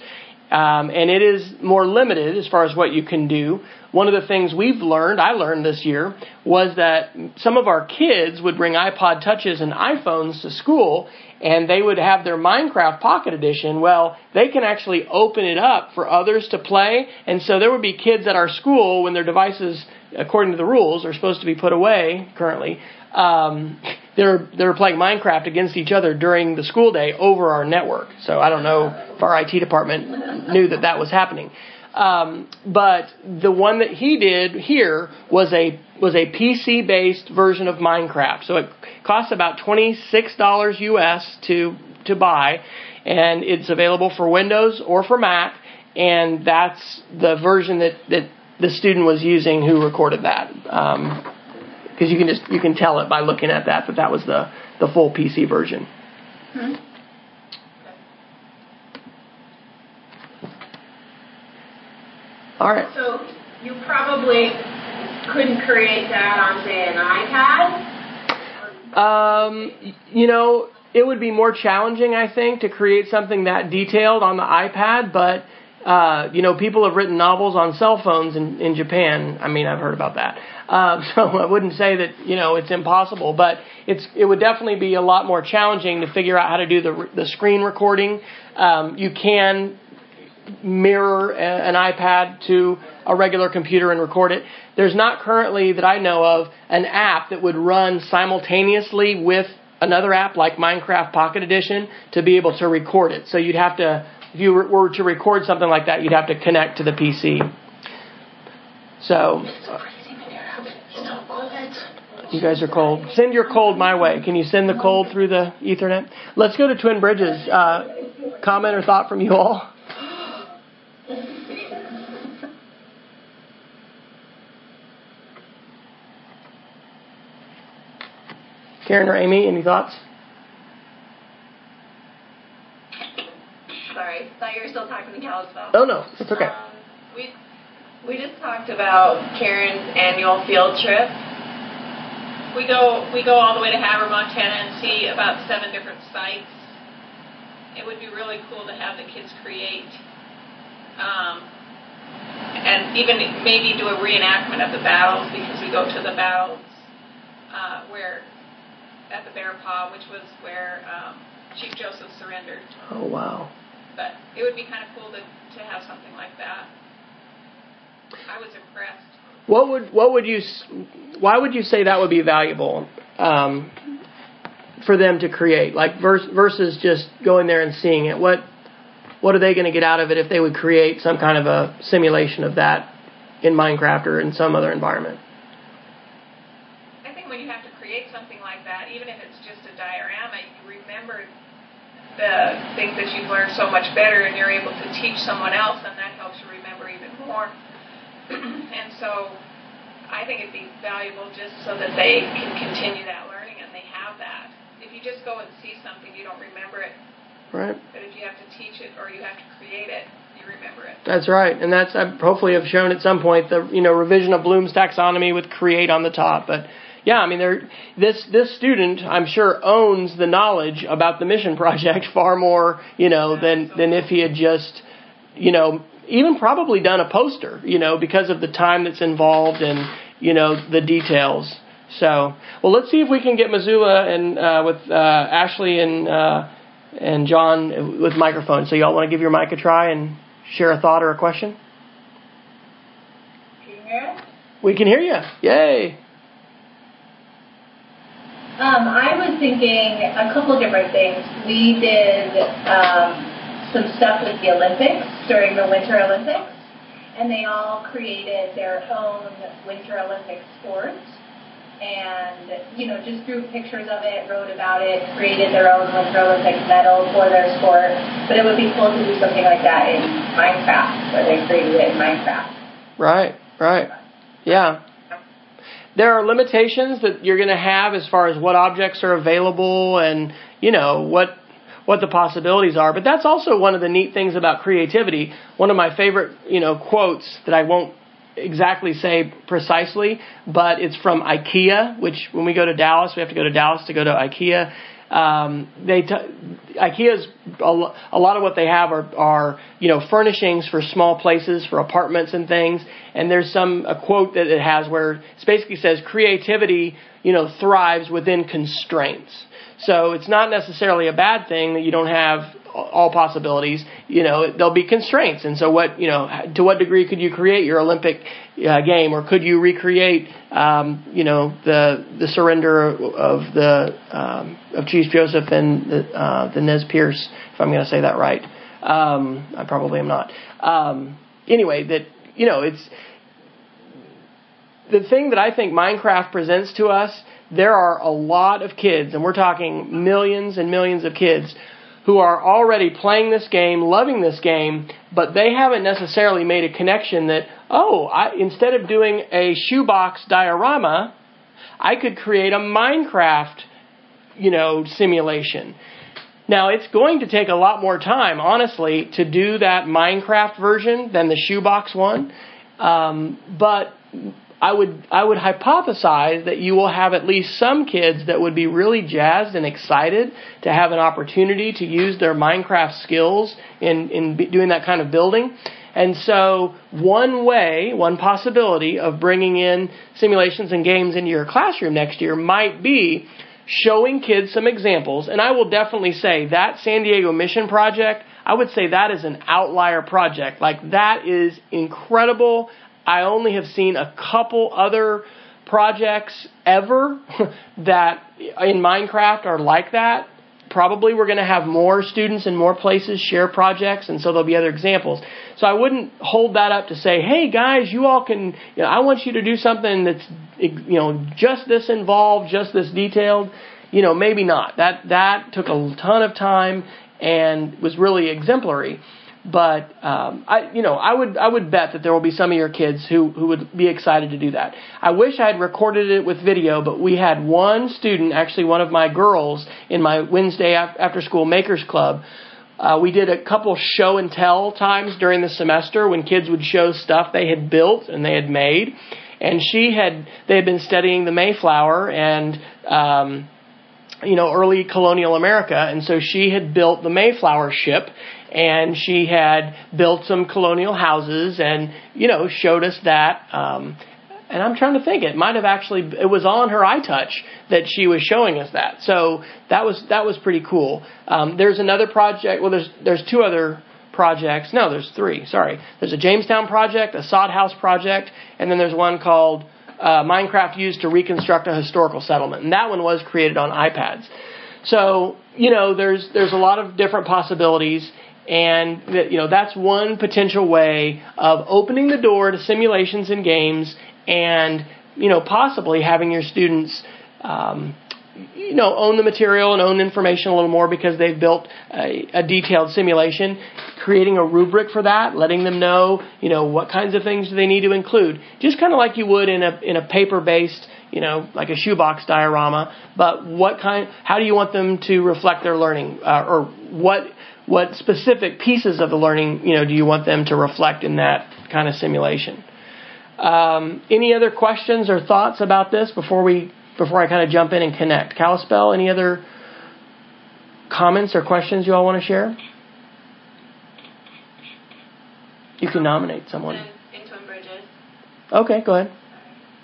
Um, and it is more limited as far as what you can do. One of the things we've learned, I learned this year, was that some of our kids would bring iPod touches and iPhones to school and they would have their Minecraft Pocket Edition. Well, they can actually open it up for others to play. And so there would be kids at our school when their devices, according to the rules, are supposed to be put away currently. Um, they're they're playing Minecraft against each other during the school day over our network. So I don't know if our IT department knew that that was happening. Um, but the one that he did here was a was a PC based version of Minecraft. So it costs about twenty six dollars US to to buy, and it's available for Windows or for Mac. And that's the version that that the student was using who recorded that. Um, because you can just you can tell it by looking at that that that was the the full PC version. Hmm. All right. So you probably couldn't create that on say an iPad. Um, you know, it would be more challenging, I think, to create something that detailed on the iPad, but uh, you know, people have written novels on cell phones in, in Japan. I mean, I've heard about that. Uh, so I wouldn't say that you know it's impossible, but it's it would definitely be a lot more challenging to figure out how to do the the screen recording. Um, you can mirror an iPad to a regular computer and record it. There's not currently that I know of an app that would run simultaneously with another app like Minecraft Pocket Edition to be able to record it. So you'd have to if you were to record something like that, you'd have to connect to the PC. So, you guys are cold. Send your cold my way. Can you send the cold through the Ethernet? Let's go to Twin Bridges. Uh, comment or thought from you all? Karen or Amy, any thoughts? Sorry, thought you were still talking to Kalispell. Oh no, it's okay. Um, we we just talked about Karen's annual field trip. We go we go all the way to Havre, Montana, and see about seven different sites. It would be really cool to have the kids create, um, and even maybe do a reenactment of the battles because we go to the battles uh, where at the Bear Paw, which was where um, Chief Joseph surrendered. Oh wow. But it would be kind of cool to, to have something like that. I was impressed. What would what would you why would you say that would be valuable um, for them to create like versus just going there and seeing it? What what are they going to get out of it if they would create some kind of a simulation of that in Minecraft or in some other environment? I think when you have to create something like that, even if it's just a diorama, you remember the things that you've learned so much better and you're able to teach someone else and that helps you remember even more. and so I think it'd be valuable just so that they can continue that learning and they have that. If you just go and see something, you don't remember it. Right. But if you have to teach it or you have to create it, you remember it. That's right, and that's I hopefully have shown at some point the you know revision of Bloom's taxonomy with create on the top. But yeah, I mean, there this this student, I'm sure, owns the knowledge about the mission project far more, you know, than than if he had just, you know, even probably done a poster, you know, because of the time that's involved and you know the details. So, well, let's see if we can get Missoula and uh, with uh, Ashley and uh, and John with microphones. So, y'all want to give your mic a try and share a thought or a question? Can hear us? We can hear you. Yay! Um, I was thinking a couple different things. We did um, some stuff with the Olympics during the Winter Olympics, and they all created their own Winter Olympic sports. And, you know, just drew pictures of it, wrote about it, created their own Olympic medal for their sport. But it would be cool to do something like that in Minecraft, where they created it in Minecraft. Right, right. Yeah there are limitations that you're going to have as far as what objects are available and you know what what the possibilities are but that's also one of the neat things about creativity one of my favorite you know quotes that I won't exactly say precisely but it's from IKEA which when we go to Dallas we have to go to Dallas to go to IKEA um, they t- IKEA's a, a lot of what they have are, are you know furnishings for small places for apartments and things. And there's some a quote that it has where it basically says creativity you know thrives within constraints. So it's not necessarily a bad thing that you don't have all possibilities. You know, there'll be constraints, and so what you know, to what degree could you create your Olympic uh, game, or could you recreate, um, you know, the the surrender of the um, of Chief Joseph and the uh, the Nez Perce, if I'm going to say that right. Um, I probably am not. Um, anyway, that you know, it's the thing that I think Minecraft presents to us. There are a lot of kids, and we're talking millions and millions of kids who are already playing this game, loving this game, but they haven't necessarily made a connection that, oh, I, instead of doing a shoebox diorama, I could create a Minecraft, you know, simulation. Now, it's going to take a lot more time, honestly, to do that Minecraft version than the shoebox one. Um, but I would I would hypothesize that you will have at least some kids that would be really jazzed and excited to have an opportunity to use their Minecraft skills in in doing that kind of building. And so, one way, one possibility of bringing in simulations and games into your classroom next year might be showing kids some examples. And I will definitely say that San Diego Mission Project, I would say that is an outlier project. Like, that is incredible. I only have seen a couple other projects ever that in Minecraft are like that. Probably we're going to have more students in more places share projects, and so there'll be other examples. So I wouldn't hold that up to say, "Hey guys, you all can. You know, I want you to do something that's you know just this involved, just this detailed." You know, maybe not. That that took a ton of time and was really exemplary. But um, I, you know, I would I would bet that there will be some of your kids who who would be excited to do that. I wish I had recorded it with video, but we had one student, actually one of my girls, in my Wednesday after school makers club. Uh, we did a couple show and tell times during the semester when kids would show stuff they had built and they had made, and she had they had been studying the Mayflower and. Um, you know, early colonial America, and so she had built the Mayflower ship, and she had built some colonial houses and you know showed us that um and I'm trying to think it might have actually it was on her iTouch that she was showing us that. So that was that was pretty cool. Um, there's another project well there's there's two other projects. No there's three sorry. There's a Jamestown project a sod house project and then there's one called uh, Minecraft used to reconstruct a historical settlement and that one was created on iPads. So you know there's there's a lot of different possibilities and you know that's one potential way of opening the door to simulations and games, and you know possibly having your students, um, you know, own the material and own information a little more because they've built a, a detailed simulation. Creating a rubric for that, letting them know, you know, what kinds of things do they need to include, just kind of like you would in a in a paper based you know, like a shoebox diorama, but what kind, how do you want them to reflect their learning, uh, or what what specific pieces of the learning you know do you want them to reflect in that kind of simulation? Um, any other questions or thoughts about this before we before I kind of jump in and connect. Kalispell, any other comments or questions you all want to share? You can nominate someone. In Twin Bridges. Okay, go ahead.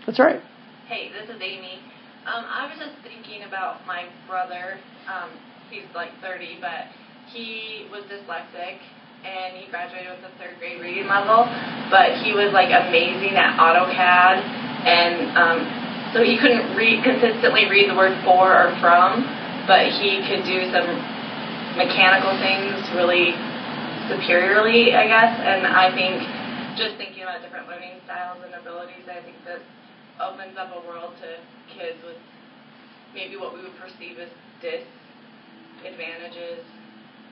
That's right. Hey, this is Amy. Um, I was just thinking about my brother. Um, he's like 30, but he was dyslexic and he graduated with a third grade reading level. But he was like amazing at AutoCAD, and um, so he couldn't read consistently read the word for or from, but he could do some mechanical things really superiorly, I guess. And I think just thinking about different learning styles and abilities, I think that opens up a world to kids with maybe what we would perceive as disadvantages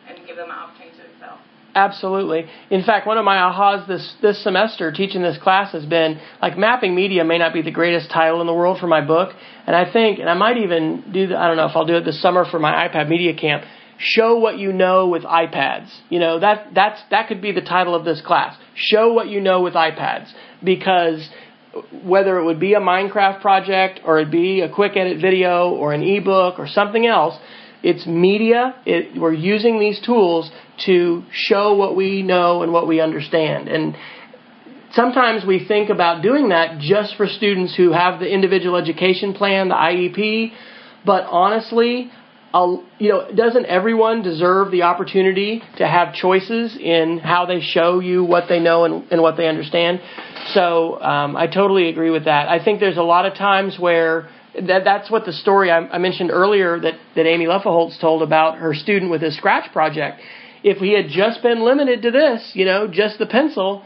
and give them an opportunity to excel. Absolutely. In fact, one of my ahas this this semester teaching this class has been like mapping media may not be the greatest title in the world for my book, and I think, and I might even do. The, I don't know if I'll do it this summer for my iPad media camp. Show what you know with iPads. You know that that's that could be the title of this class. Show what you know with iPads because whether it would be a Minecraft project or it be a quick edit video or an ebook or something else, it's media. It, we're using these tools to show what we know and what we understand. And sometimes we think about doing that just for students who have the individual education plan, the IEP. But honestly, I'll, you know, doesn't everyone deserve the opportunity to have choices in how they show you what they know and, and what they understand? So um, I totally agree with that. I think there's a lot of times where that that's what the story I, I mentioned earlier that, that Amy Leffelholtz told about her student with his scratch project. If he had just been limited to this, you know, just the pencil,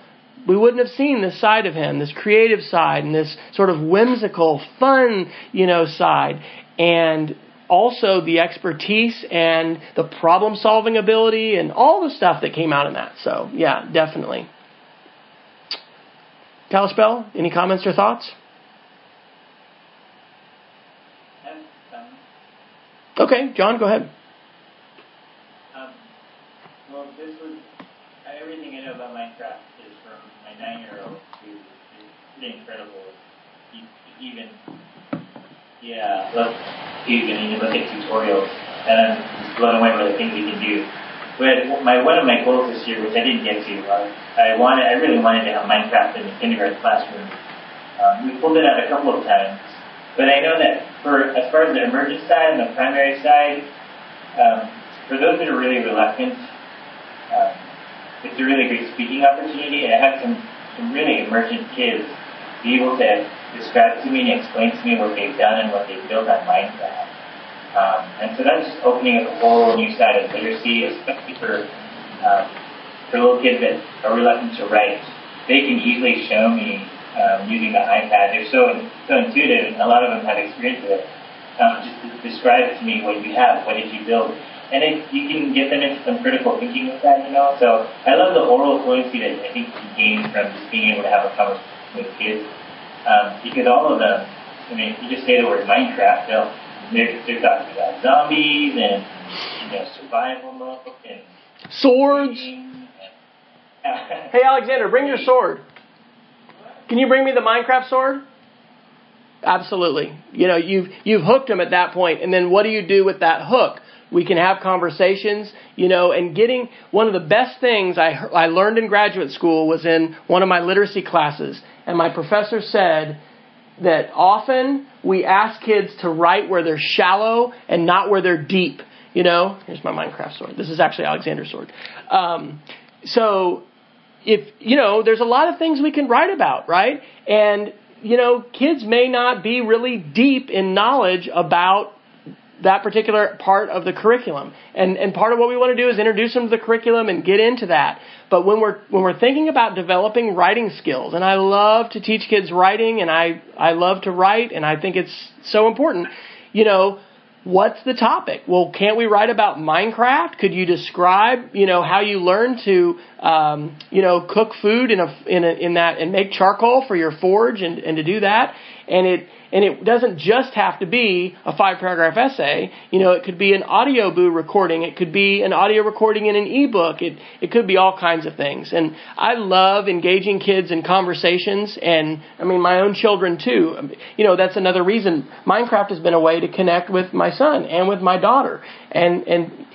we wouldn't have seen this side of him, this creative side and this sort of whimsical, fun, you know, side. And also the expertise and the problem solving ability and all the stuff that came out in that. So, yeah, definitely. Kalispell, any comments or thoughts? Okay, John, go ahead. Um, well, this was everything I know about Minecraft is from my nine-year-old, who is incredible. He, even, yeah, look, even you look at tutorials, and I'm blown away by the things he can do. But my one of my goals this year, which I didn't get to, uh, I wanted, I really wanted to have Minecraft in the kindergarten classroom. Um, we pulled it out a couple of times, but I know that for as far as the emergent side and the primary side, um, for those that are really reluctant, um, it's a really great speaking opportunity. And I have some, some really emergent kids be able to describe to me and explain to me what they've done and what they've built on Minecraft. Um, and so that's just opening up a whole new side of literacy, especially for um, for little kids that are reluctant to write. They can easily show me um, using the iPad. They're so so intuitive, and a lot of them have experience with it. Um, just describe to me what you have. What did you build? And it, you can get them into some critical thinking with that, you know. So I love the oral fluency that I think you gain from just being able to have a conversation with kids, um, because all of them. I mean, if you just say the word Minecraft, they'll they're, they're talking about zombies and you know survival mode and swords. hey, Alexander, bring your sword. Can you bring me the Minecraft sword? Absolutely. You know, you've you've hooked them at that point, and then what do you do with that hook? We can have conversations, you know, and getting one of the best things I I learned in graduate school was in one of my literacy classes, and my professor said that often we ask kids to write where they're shallow and not where they're deep. You know, here's my Minecraft sword. This is actually Alexander's sword. Um, so if you know there's a lot of things we can write about right? And you know kids may not be really deep in knowledge about that particular part of the curriculum. And and part of what we want to do is introduce them to the curriculum and get into that. But when we're when we're thinking about developing writing skills and I love to teach kids writing and I I love to write and I think it's so important you know what's the topic? Well, can't we write about Minecraft? Could you describe, you know, how you learn to, um, you know, cook food in a, in a, in that and make charcoal for your forge and, and to do that? And it, And it doesn't just have to be a five paragraph essay. You know, it could be an Audioboo recording. It could be an audio recording in an ebook. It, it could be all kinds of things. And I love engaging kids in conversations and, I mean, my own children too. You know, that's another reason Minecraft has been a way to connect with my son and with my daughter. And, and,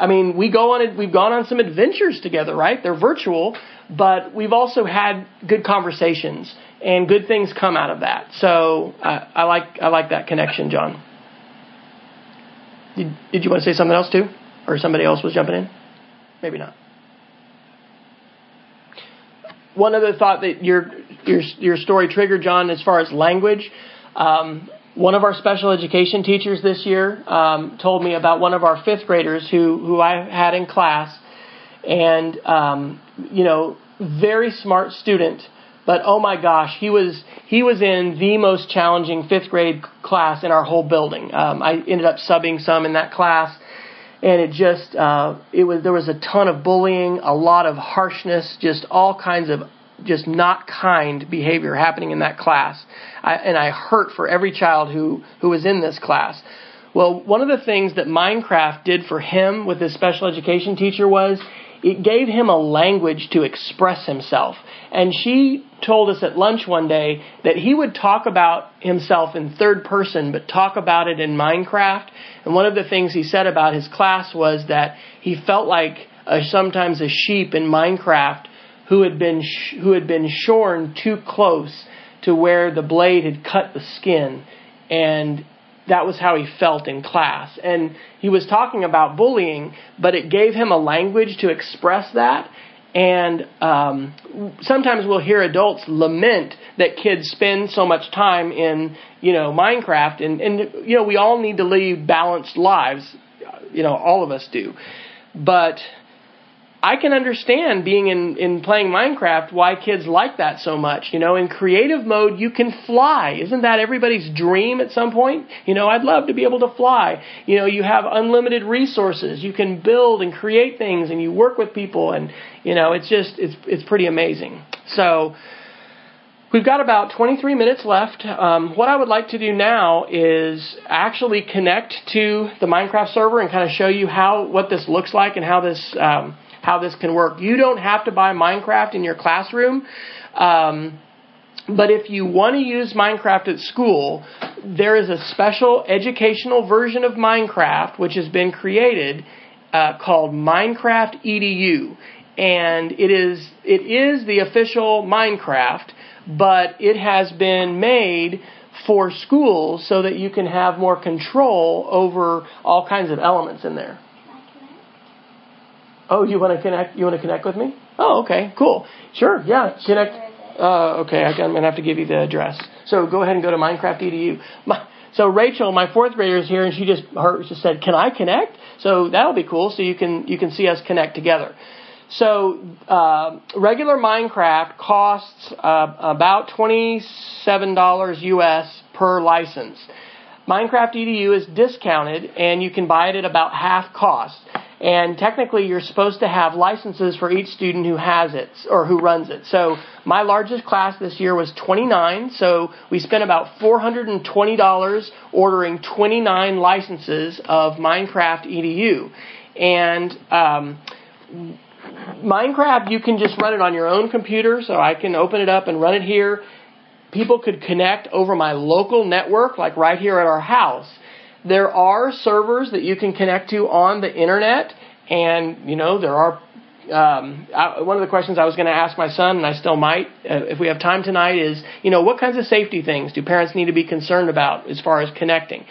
I mean, we go on we've gone on some adventures together, right? They're virtual, but we've also had good conversations and good things come out of that. So uh, I like I like that connection, John. Did, did you want to say something else too, or somebody else was jumping in? Maybe not. One other thought that your your your story triggered, John, as far as language. Um, one of our special education teachers this year um, told me about one of our fifth graders who who I had in class, and um, you know, very smart student, but oh my gosh, he was he was in the most challenging fifth grade class in our whole building. Um, I ended up subbing some in that class, and it just uh, it was there was a ton of bullying, a lot of harshness, just all kinds of just not kind behavior happening in that class. I, and I hurt for every child who, who was in this class. Well, one of the things that Minecraft did for him with his special education teacher was it gave him a language to express himself. And she told us at lunch one day that he would talk about himself in third person, but talk about it in Minecraft. And one of the things he said about his class was that he felt like a, sometimes a sheep in Minecraft who had been sh- who had been shorn too close to where the blade had cut the skin, and that was how he felt in class. And he was talking about bullying, but it gave him a language to express that. And um, sometimes we'll hear adults lament that kids spend so much time in, you know, Minecraft, and and you know we all need to lead balanced lives, you know, all of us do, but I can understand being in, in playing Minecraft why kids like that so much. You know, in creative mode, you can fly. Isn't that everybody's dream at some point? You know, I'd love to be able to fly. You know, you have unlimited resources. You can build and create things and you work with people and, you know, it's just, it's, it's pretty amazing. So, We've got about 23 minutes left. Um, what I would like to do now is actually connect to the Minecraft server and kind of show you how what this looks like and how this um, how this can work. You don't have to buy Minecraft in your classroom. Um, but if you want to use Minecraft at school, there is a special educational version of Minecraft which has been created uh, called Minecraft EDU, and it is it is the official Minecraft, but it has been made for schools so that you can have more control over all kinds of elements in there. Oh, you want to connect? You want to connect with me? Oh, okay, cool. Sure, yeah, connect. Uh, okay, I'm gonna have to give you the address. So go ahead and go to Minecraft EDU. My, so Rachel, my fourth grader, is here, and she just her just said, "Can I connect?" So that'll be cool. So you can you can see us connect together. So uh, regular Minecraft costs uh, about twenty seven dollars US per license. Minecraft EDU is discounted, and you can buy it at about half cost. And technically, you're supposed to have licenses for each student who has it or who runs it. So my largest class this year was 29. So we spent about $420 ordering 29 licenses of Minecraft EDU. And um, Minecraft, you can just run it on your own computer. So I can open it up and run it here. People could connect over my local network, like right here at our house there are servers that you can connect to on the internet, and you know there are. Um, I, one of the questions I was going to ask my son, and I still might, uh, if we have time tonight, is you know what kinds of safety things do parents need to be concerned about as far as connecting?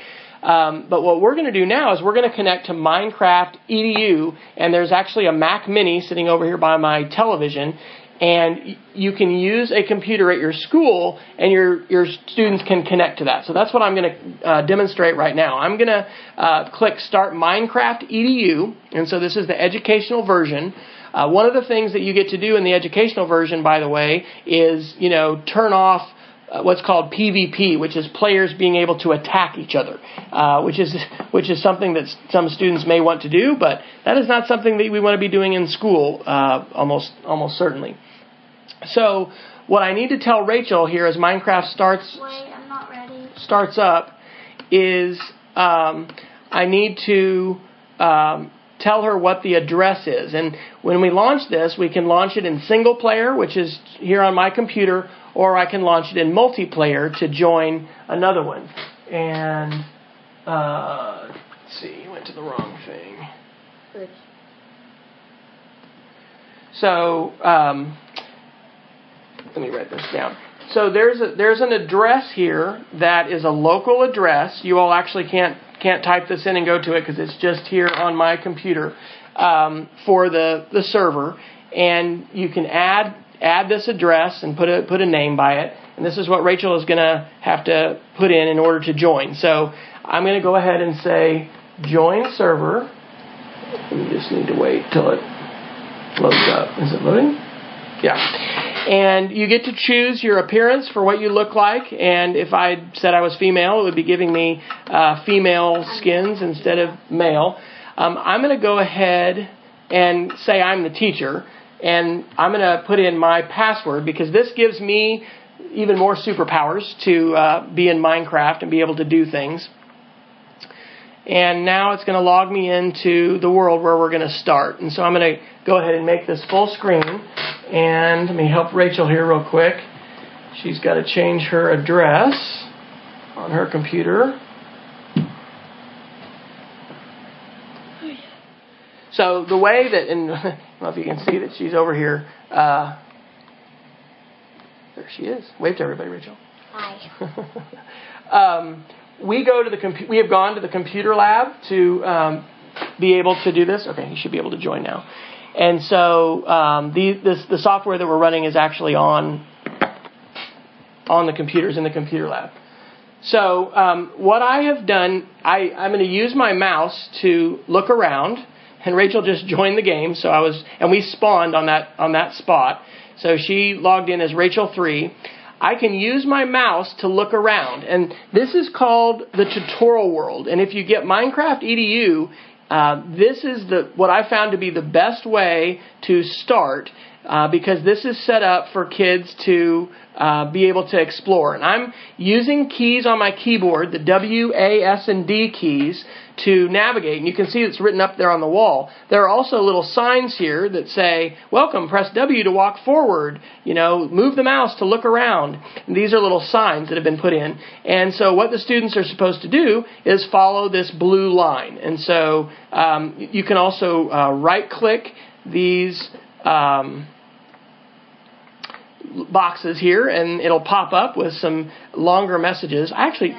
Um, but what we're going to do now is we're going to connect to Minecraft EDU, and there's actually a Mac Mini sitting over here by my television, and you can use a computer at your school and your, your students can connect to that. So that's what I'm going to uh, demonstrate right now. I'm going to uh, click Start Minecraft EDU, and so this is the educational version. Uh, one of the things that you get to do in the educational version, by the way, is you know turn off what's called PvP, which is players being able to attack each other, uh, which is which is something that some students may want to do, but that is not something that we want to be doing in school, uh, almost almost certainly. So what I need to tell Rachel here as Minecraft starts. Wait, I'm not ready. starts up is um, I need to um, tell her what the address is. And when we launch this, we can launch it in single player, which is here on my computer, or I can launch it in multiplayer to join another one. And uh, let's see, went to the wrong thing. So um, let me write this down. So there's a, there's an address here that is a local address. You all actually can't can't type this in and go to it because it's just here on my computer um, for the the server, and you can add add this address and put a put a name by it. And this is what Rachel is going to have to put in in order to join. So I'm going to go ahead and say join server. We just need to wait till it loads up. Is it loading? Yeah. And you get to choose your appearance for what you look like. And if I said I was female, it would be giving me uh, female skins instead of male. Um, I'm going to go ahead and say I'm the teacher. And I'm going to put in my password because this gives me even more superpowers to uh, be in Minecraft and be able to do things. And now it's going to log me into the world where we're going to start. And so I'm going to go ahead and make this full screen. And let me help Rachel here real quick. She's got to change her address on her computer. So the way that, and I don't know if you can see that she's over here. Uh, there she is. Wave to everybody, Rachel. Hi. um, we go to the compu- we have gone to the computer lab to um, be able to do this. Okay, you should be able to join now. And so um, the this, the software that we're running is actually on on the computers in the computer lab. So um, what I have done, I, I'm going to use my mouse to look around, and Rachel just joined the game. So I was, and we spawned on that on that spot. So she logged in as Rachel three. I can use my mouse to look around, and this is called the tutorial world. And if you get Minecraft EDU, uh, this is the what I found to be the best way to start uh, because this is set up for kids to uh, be able to explore. And I'm using keys on my keyboard, the W, A, S, and D keys, to navigate. And you can see it's written up there on the wall. There are also little signs here that say, Welcome, press W to walk forward. You know, move the mouse to look around. And these are little signs that have been put in. And so what the students are supposed to do is follow this blue line. And so um, you can also uh, right click these. Um, boxes here and it'll pop up with some longer messages. I actually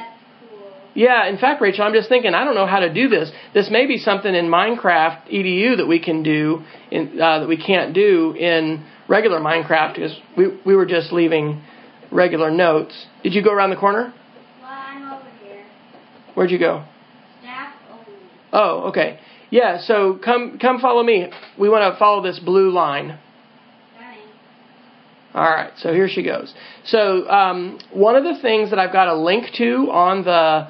yeah, in fact, Rachel, I'm just thinking, I don't know how to do this. This may be something in Minecraft EDU that we can do, in, uh, that we can't do in regular Minecraft because we, we were just leaving regular notes. Did you go around the corner? Well, I'm over here. Where'd you go? Staff only. Oh, okay. Yeah, so come come follow me. We want to follow this blue line. All right, so here she goes. So um, one of the things that I've got a link to on the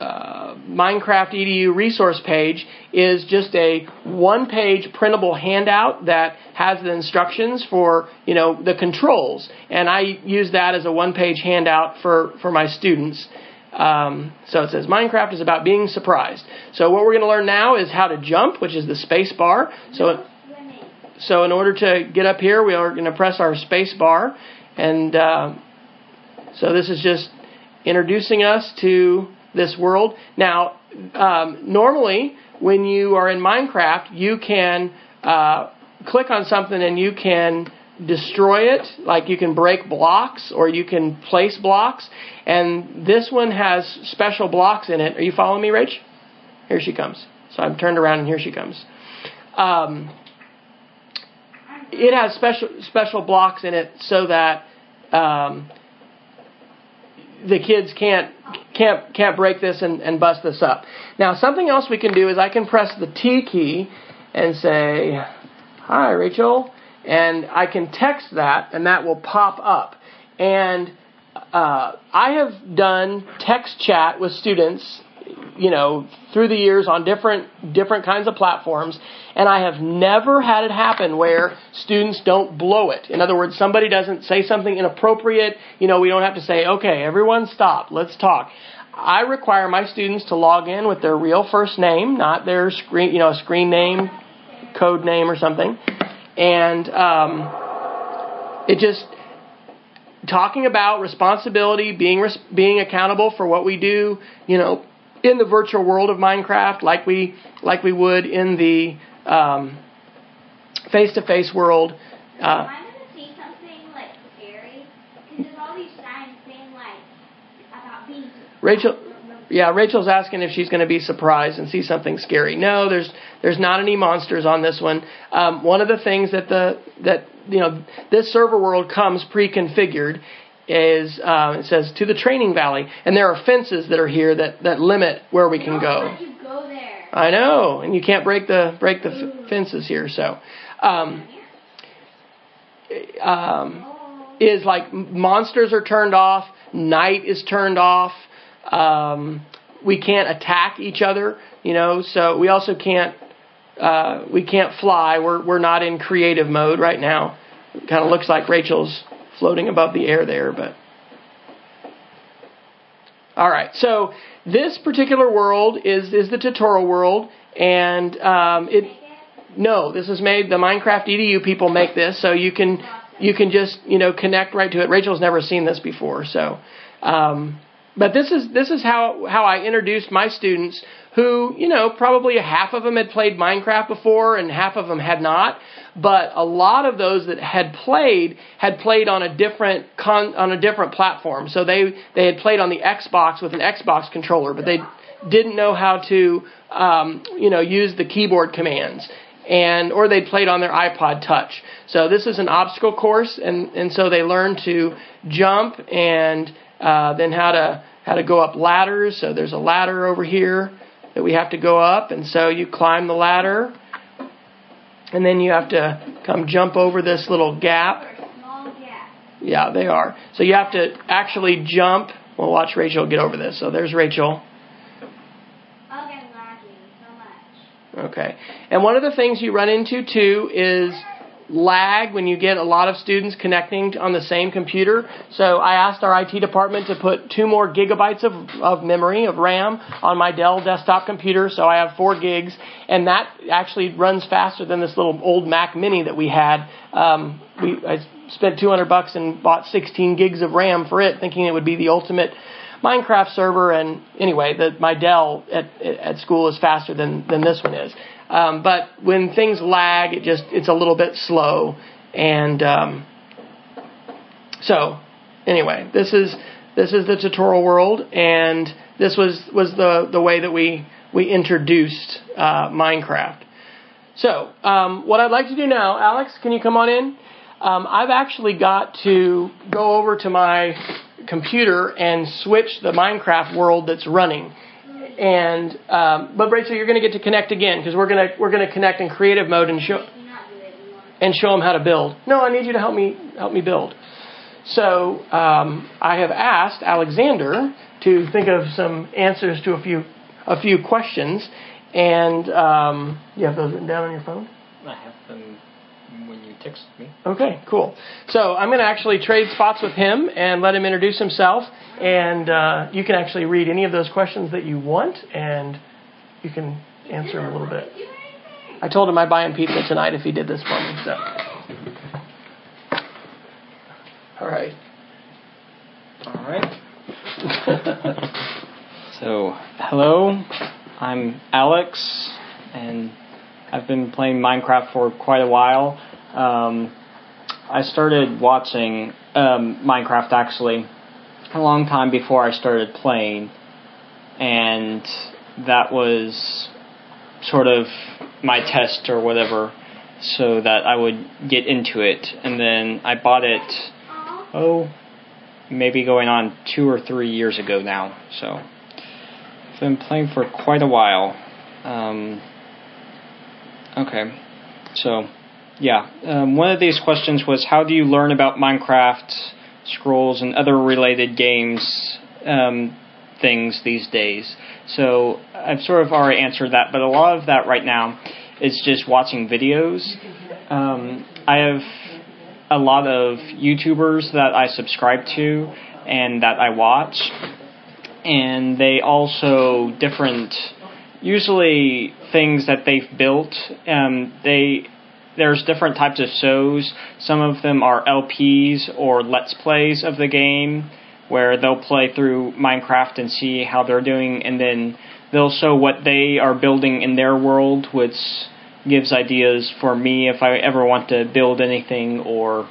uh, Minecraft EDU resource page is just a one-page printable handout that has the instructions for you know the controls, and I use that as a one-page handout for for my students. Um, so it says Minecraft is about being surprised. So what we're going to learn now is how to jump, which is the space bar. So so in order to get up here, we are going to press our space bar, and uh, so this is just introducing us to this world. Now, um, normally when you are in Minecraft, you can uh, click on something and you can destroy it, like you can break blocks or you can place blocks. And this one has special blocks in it. Are you following me, Rach? Here she comes. So I'm turned around and here she comes. Um, it has special special blocks in it so that um, the kids can't can't can't break this and, and bust this up. Now something else we can do is I can press the T key and say, "Hi, Rachel," and I can text that, and that will pop up. And uh, I have done text chat with students you know, through the years on different different kinds of platforms, and I have never had it happen where students don't blow it. In other words, somebody doesn't say something inappropriate. You know, we don't have to say, "Okay, everyone stop, let's talk." I require my students to log in with their real first name, not their screen, you know, screen name, code name, or something, and um, it just talking about responsibility, being being accountable for what we do, you know, in the virtual world of Minecraft, like we like we would in the face to face world. Uh, I'm gonna see something like scary because there's all these signs saying like about being. Rachel. Yeah, Rachel's asking if she's going to be surprised and see something scary. No, there's there's not any monsters on this one. Um, one of the things that the that you know this server world comes pre-configured is uh, it says to the training valley, and there are fences that are here that that limit where we can go. go. I know, and you can't break the break the f- fences here. So, um, um, is like monsters are turned off, night is turned off. Um, we can't attack each other, you know. So we also can't uh, we can't fly. We're we're not in creative mode right now. It kind of looks like Rachel's floating above the air there, but all right. So this particular world is is the tutorial world, and um, it no, this is made the Minecraft EDU people make this, so you can you can just you know connect right to it. Rachel's never seen this before, so. Um, but this is this is how how I introduced my students who, you know, probably half of them had played Minecraft before and half of them had not, but a lot of those that had played had played on a different con, on a different platform. So they they had played on the Xbox with an Xbox controller, but they didn't know how to um, you know use the keyboard commands and or they played on their iPod Touch. So this is an obstacle course, and and so they learned to jump and uh, then how to how to go up ladders. So there's a ladder over here that we have to go up, and so you climb the ladder, and then you have to come jump over this little gap. Yeah, they are. So you have to actually jump. Well, watch Rachel get over this. So there's Rachel. Okay. And one of the things you run into too is lag when you get a lot of students connecting on the same computer. So I asked our IT department to put two more gigabytes of, of memory, of RAM, on my Dell desktop computer. So I have four gigs, and that actually runs faster than this little old Mac Mini that we had. Um, we I spent 200 bucks and bought 16 gigs of RAM for it, thinking it would be the ultimate. Minecraft server, and anyway, the, my Dell at, at school is faster than, than this one is. Um, but when things lag, it just it's a little bit slow. And um, so, anyway, this is this is the tutorial world, and this was was the the way that we we introduced uh, Minecraft. So, um, what I'd like to do now, Alex, can you come on in? Um, I've actually got to go over to my computer and switch the Minecraft world that's running and um, but Rachel, you're going to get to connect again because we're going to we're going to connect in creative mode and show and show them how to build. No, I need you to help me help me build. So um, I have asked Alexander to think of some answers to a few a few questions, and um, you have those written down on your phone. I have them text me. Okay, cool. So I'm going to actually trade spots with him and let him introduce himself. And uh, you can actually read any of those questions that you want, and you can answer them a little bit. I told him I'd buy him pizza tonight if he did this for me. So, all right. All right. so, hello. I'm Alex, and I've been playing Minecraft for quite a while. Um, I started watching um, Minecraft actually a long time before I started playing, and that was sort of my test or whatever, so that I would get into it. And then I bought it, oh, maybe going on two or three years ago now. So I've been playing for quite a while. Um, Okay, so yeah, um, one of these questions was how do you learn about Minecraft, scrolls, and other related games? Um, things these days. So I've sort of already answered that, but a lot of that right now is just watching videos. Um, I have a lot of YouTubers that I subscribe to and that I watch, and they also different, usually things that they've built. Um, they there's different types of shows. Some of them are LPs or let's plays of the game, where they'll play through Minecraft and see how they're doing, and then they'll show what they are building in their world, which gives ideas for me if I ever want to build anything or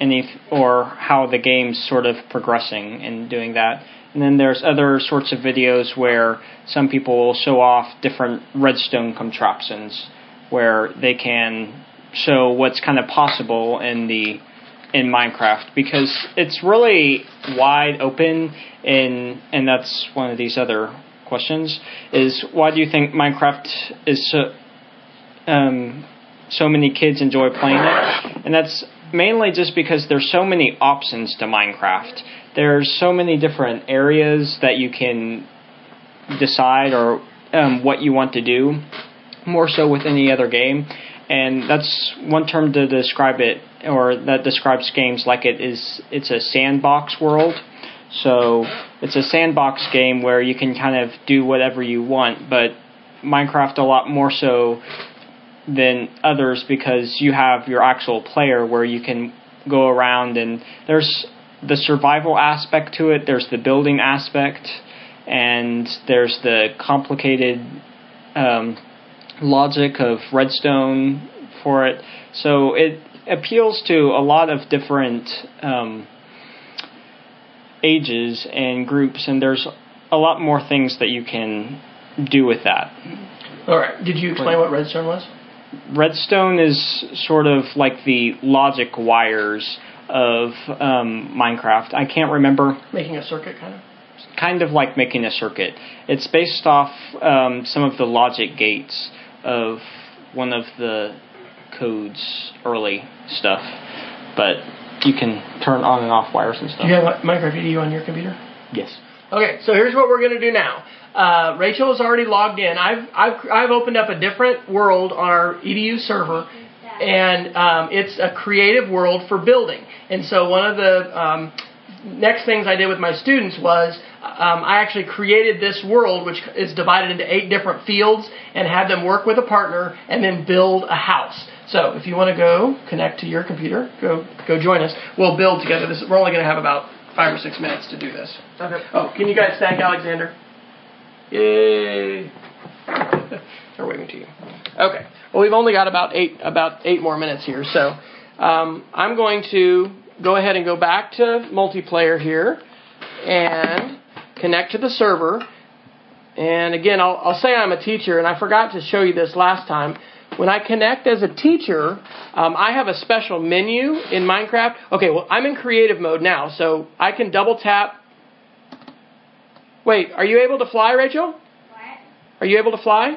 any or how the game's sort of progressing and doing that. And then there's other sorts of videos where some people will show off different redstone contraptions where they can show what's kind of possible in the in Minecraft because it's really wide open and and that's one of these other questions is why do you think Minecraft is so um, so many kids enjoy playing it? And that's mainly just because there's so many options to Minecraft. There's so many different areas that you can decide or um, what you want to do more so with any other game. And that's one term to describe it or that describes games like it is it's a sandbox world. So it's a sandbox game where you can kind of do whatever you want but minecraft a lot more so than others because you have your actual player where you can go around and there's the survival aspect to it there's the building aspect and there's the complicated um, logic of redstone for it so it appeals to a lot of different um, ages and groups, and there's a lot more things that you can do with that. All right. Did you explain what redstone was? Redstone is sort of like the logic wires of um, Minecraft. I can't remember. Making a circuit, kind of. Kind of like making a circuit. It's based off um, some of the logic gates of one of the codes early stuff, but you can turn on and off wires and stuff. Do you have Minecraft EDU on your computer? Yes. Okay, so here's what we're going to do now. Uh, Rachel is already logged in. I've, I've, I've opened up a different world on our EDU server, and um, it's a creative world for building. And so one of the um, next things I did with my students was um, I actually created this world, which is divided into eight different fields, and had them work with a partner and then build a house. So if you want to go connect to your computer, go go join us. We'll build together. This we're only going to have about five or six minutes to do this. Okay. Oh, can you guys thank Alexander? Yay! They're waving to you. Okay. Well, we've only got about eight about eight more minutes here, so um, I'm going to go ahead and go back to multiplayer here and connect to the server. And again, I'll, I'll say I'm a teacher, and I forgot to show you this last time. When I connect as a teacher, um, I have a special menu in Minecraft. Okay, well, I'm in creative mode now, so I can double tap. Wait, are you able to fly, Rachel? What? Are you able to fly? No.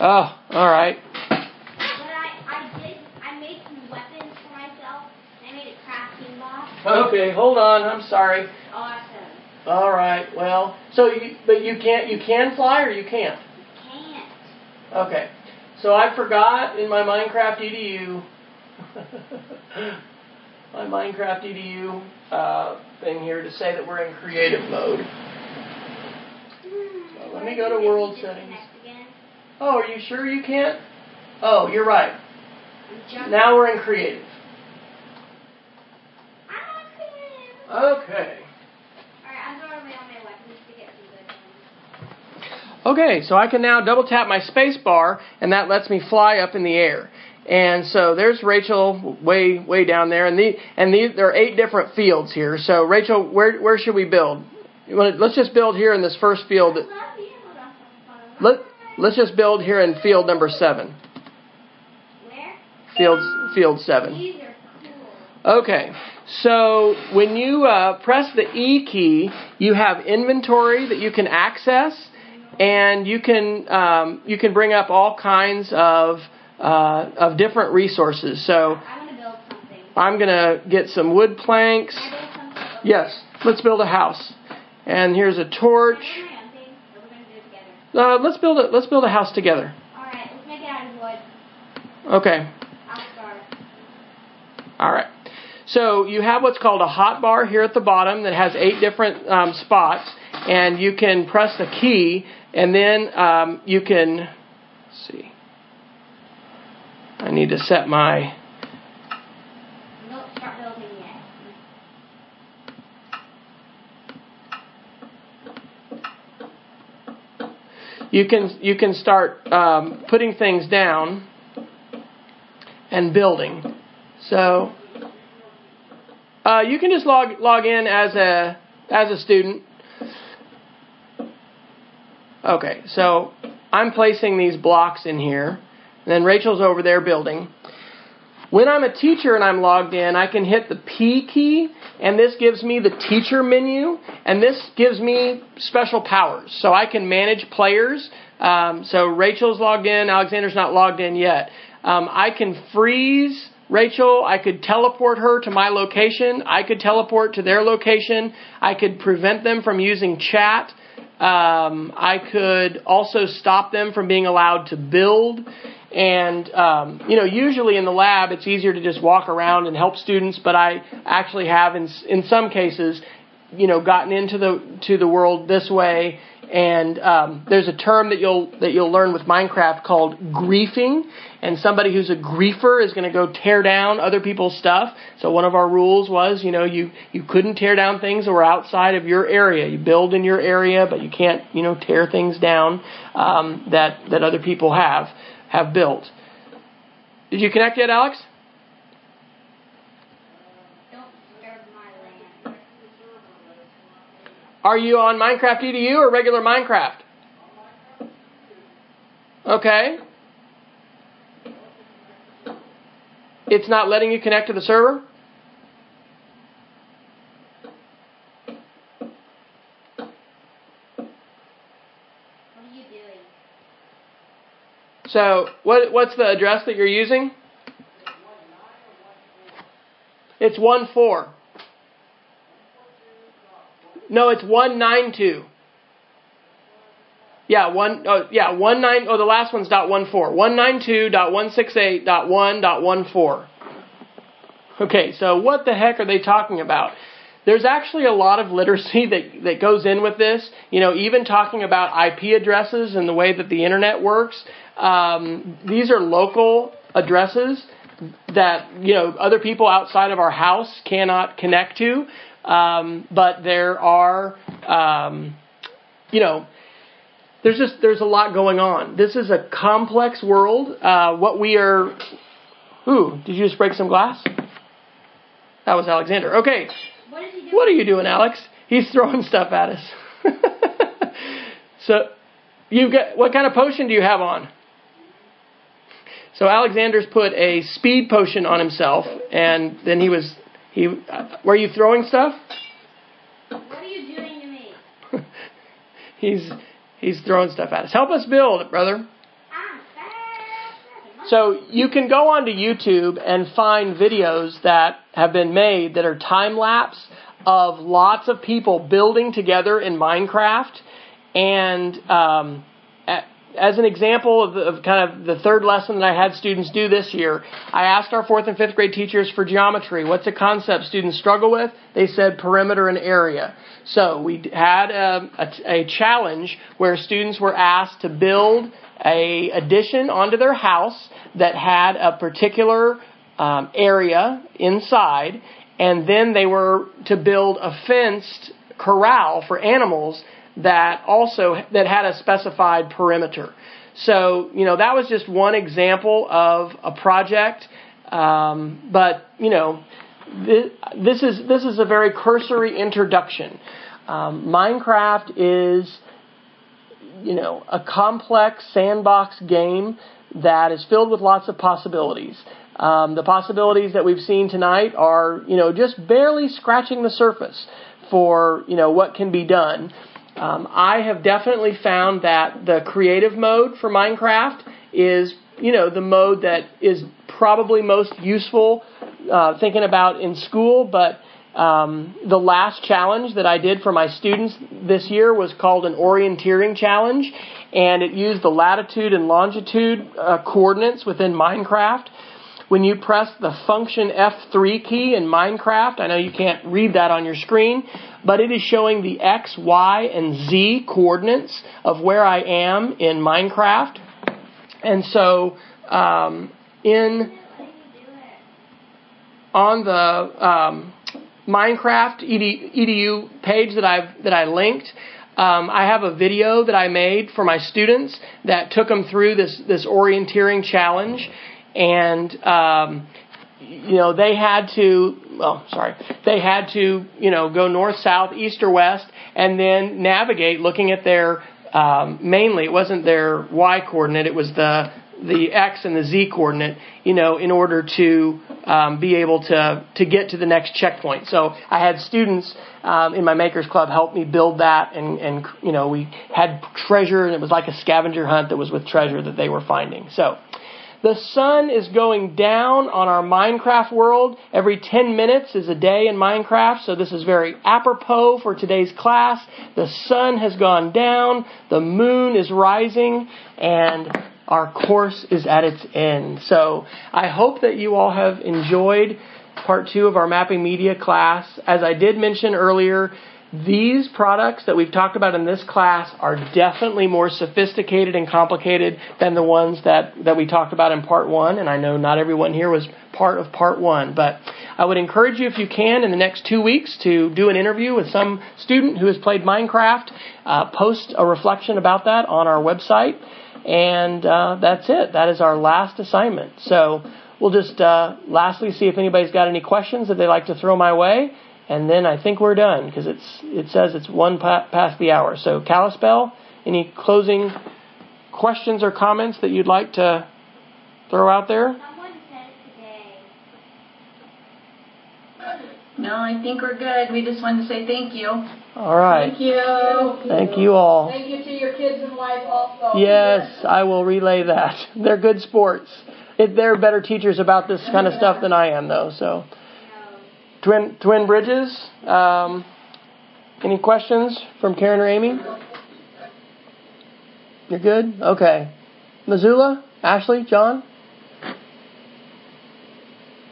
Oh, all right. But I, I did, I made some weapons for myself. I made a crafting box. Okay, hold on. I'm sorry. All right. Well, so you, but you can't. You can fly or you can't. Can't. Okay. So I forgot in my Minecraft EDU, my Minecraft EDU uh, thing here to say that we're in creative mode. So let me go to world settings. Oh, are you sure you can't? Oh, you're right. Now we're in creative. I'm creative. Okay. Alright, I'm throwing away all my weapons to get some good ones. Okay, so I can now double tap my space bar, and that lets me fly up in the air. And so there's Rachel way way down there, and the and these there are eight different fields here. So Rachel, where where should we build? Let's just build here in this first field. Let let's just build here in field number seven. Where? Field field seven. Okay, so when you uh, press the E key, you have inventory that you can access, and you can um, you can bring up all kinds of uh, of different resources. So I'm gonna build something. I'm gonna get some wood planks. I build something? Yes, let's build a house. And here's a torch. Uh, let's build a let's build a house together. Alright, let's make it out of wood. Okay. All right. So you have what's called a hot bar here at the bottom that has eight different um, spots, and you can press the key, and then um, you can let's see. I need to set my Don't start building yet. you can you can start um, putting things down and building. So uh, you can just log log in as a as a student. Okay, so I'm placing these blocks in here, and then Rachel's over there building. When I'm a teacher and I'm logged in, I can hit the P key, and this gives me the teacher menu, and this gives me special powers. So I can manage players. Um, so Rachel's logged in, Alexander's not logged in yet. Um, I can freeze Rachel. I could teleport her to my location. I could teleport to their location. I could prevent them from using chat. Um, I could also stop them from being allowed to build. And, um, you know, usually in the lab, it's easier to just walk around and help students, but I actually have, in, in some cases, you know, gotten into the, to the world this way. And, um, there's a term that you'll, that you'll learn with Minecraft called griefing. And somebody who's a griefer is going to go tear down other people's stuff. So one of our rules was, you know, you, you couldn't tear down things that were outside of your area. You build in your area, but you can't, you know, tear things down, um, that, that other people have have built. Did you connect yet, Alex? Don't disturb my land. Are you on Minecraft EDU or regular Minecraft? Okay. It's not letting you connect to the server? What are you doing? So, what what's the address that you're using? It's one four. No, it's one nine two. Yeah, one oh yeah, one nine oh the last one's dot one four. One nine two dot one six eight dot one dot one four. Okay, so what the heck are they talking about? There's actually a lot of literacy that, that goes in with this. You know, even talking about IP addresses and the way that the internet works. Um, these are local addresses that, you know, other people outside of our house cannot connect to. Um, but there are, um, you know, there's just, there's a lot going on. This is a complex world. Uh, what we are, ooh, did you just break some glass? That was Alexander. Okay. What is he doing? What are you doing, Alex? He's throwing stuff at us. so, you've got what kind of potion do you have on? So Alexander's put a speed potion on himself, and then he was he. Uh, were you throwing stuff? What are you doing to me? he's he's throwing stuff at us. Help us build, brother. So you can go onto YouTube and find videos that have been made that are time lapse of lots of people building together in Minecraft. And um, as an example of, of kind of the third lesson that I had students do this year, I asked our fourth and fifth grade teachers for geometry, what's a concept students struggle with? They said perimeter and area. So we had a, a, a challenge where students were asked to build a addition onto their house that had a particular um, area inside, and then they were to build a fenced corral for animals that also that had a specified perimeter. So you know that was just one example of a project, um, but you know this, this is this is a very cursory introduction. Um, Minecraft is you know, a complex sandbox game that is filled with lots of possibilities. Um, the possibilities that we've seen tonight are, you know, just barely scratching the surface for, you know, what can be done. Um, I have definitely found that the creative mode for Minecraft is, you know, the mode that is probably most useful uh, thinking about in school, but Um, the last challenge that I did for my students this year was called an orienteering challenge, and it used the latitude and longitude uh, coordinates within Minecraft. When you press the function F3 key in Minecraft, I know you can't read that on your screen, but it is showing the X, Y, and Z coordinates of where I am in Minecraft. And so, um, in on the um, Minecraft edu page that I've that I linked. Um, I have a video that I made for my students that took them through this this orienteering challenge, and um, you know they had to. Well, sorry, they had to you know go north, south, east, or west, and then navigate looking at their um, mainly it wasn't their y coordinate, it was the the x and the z coordinate, you know, in order to um, be able to to get to the next checkpoint. So I had students um, in my Makers Club help me build that, and and you know we had treasure, and it was like a scavenger hunt that was with treasure that they were finding. So. The sun is going down on our Minecraft world. Every 10 minutes is a day in Minecraft, so this is very apropos for today's class. The sun has gone down, the moon is rising, and our course is at its end. So I hope that you all have enjoyed part two of our mapping media class. As I did mention earlier, these products that we've talked about in this class are definitely more sophisticated and complicated than the ones that, that we talked about in part one. And I know not everyone here was part of part one, but I would encourage you if you can in the next two weeks to do an interview with some student who has played Minecraft. Uh, post a reflection about that on our website. And uh, that's it. That is our last assignment. So we'll just uh, lastly see if anybody's got any questions that they'd like to throw my way. And then I think we're done because it's it says it's one pa- past the hour. So Kalispell, any closing questions or comments that you'd like to throw out there? No, I think we're good. We just wanted to say thank you. All right. Thank you. Thank you all. Thank you to your kids and wife also. Yes, I will relay that. They're good sports. It, they're better teachers about this kind of stuff than I am, though. So, Twin Twin Bridges. Um, any questions from Karen or Amy? You're good. Okay. Missoula, Ashley, John.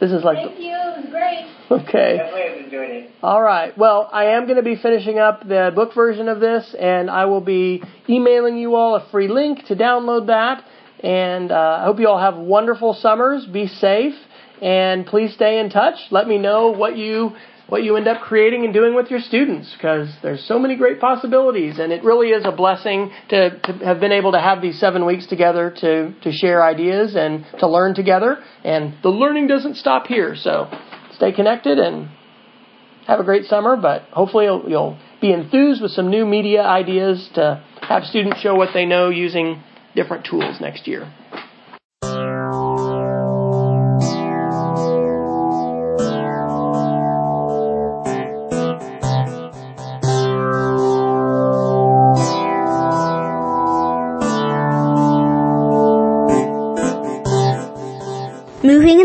This is like. Thank you. It was great. Okay. Definitely enjoyed it. All right. Well, I am going to be finishing up the book version of this, and I will be emailing you all a free link to download that. And uh, I hope you all have wonderful summers. Be safe, and please stay in touch. Let me know what you what you end up creating and doing with your students because there's so many great possibilities and it really is a blessing to, to have been able to have these seven weeks together to, to share ideas and to learn together and the learning doesn't stop here so stay connected and have a great summer but hopefully you'll, you'll be enthused with some new media ideas to have students show what they know using different tools next year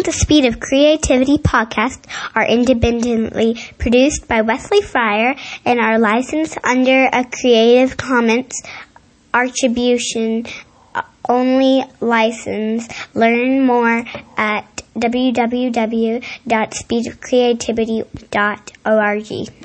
the Speed of Creativity podcasts are independently produced by Wesley Fryer and are licensed under a Creative Commons Attribution Only license. Learn more at www.speedofcreativity.org.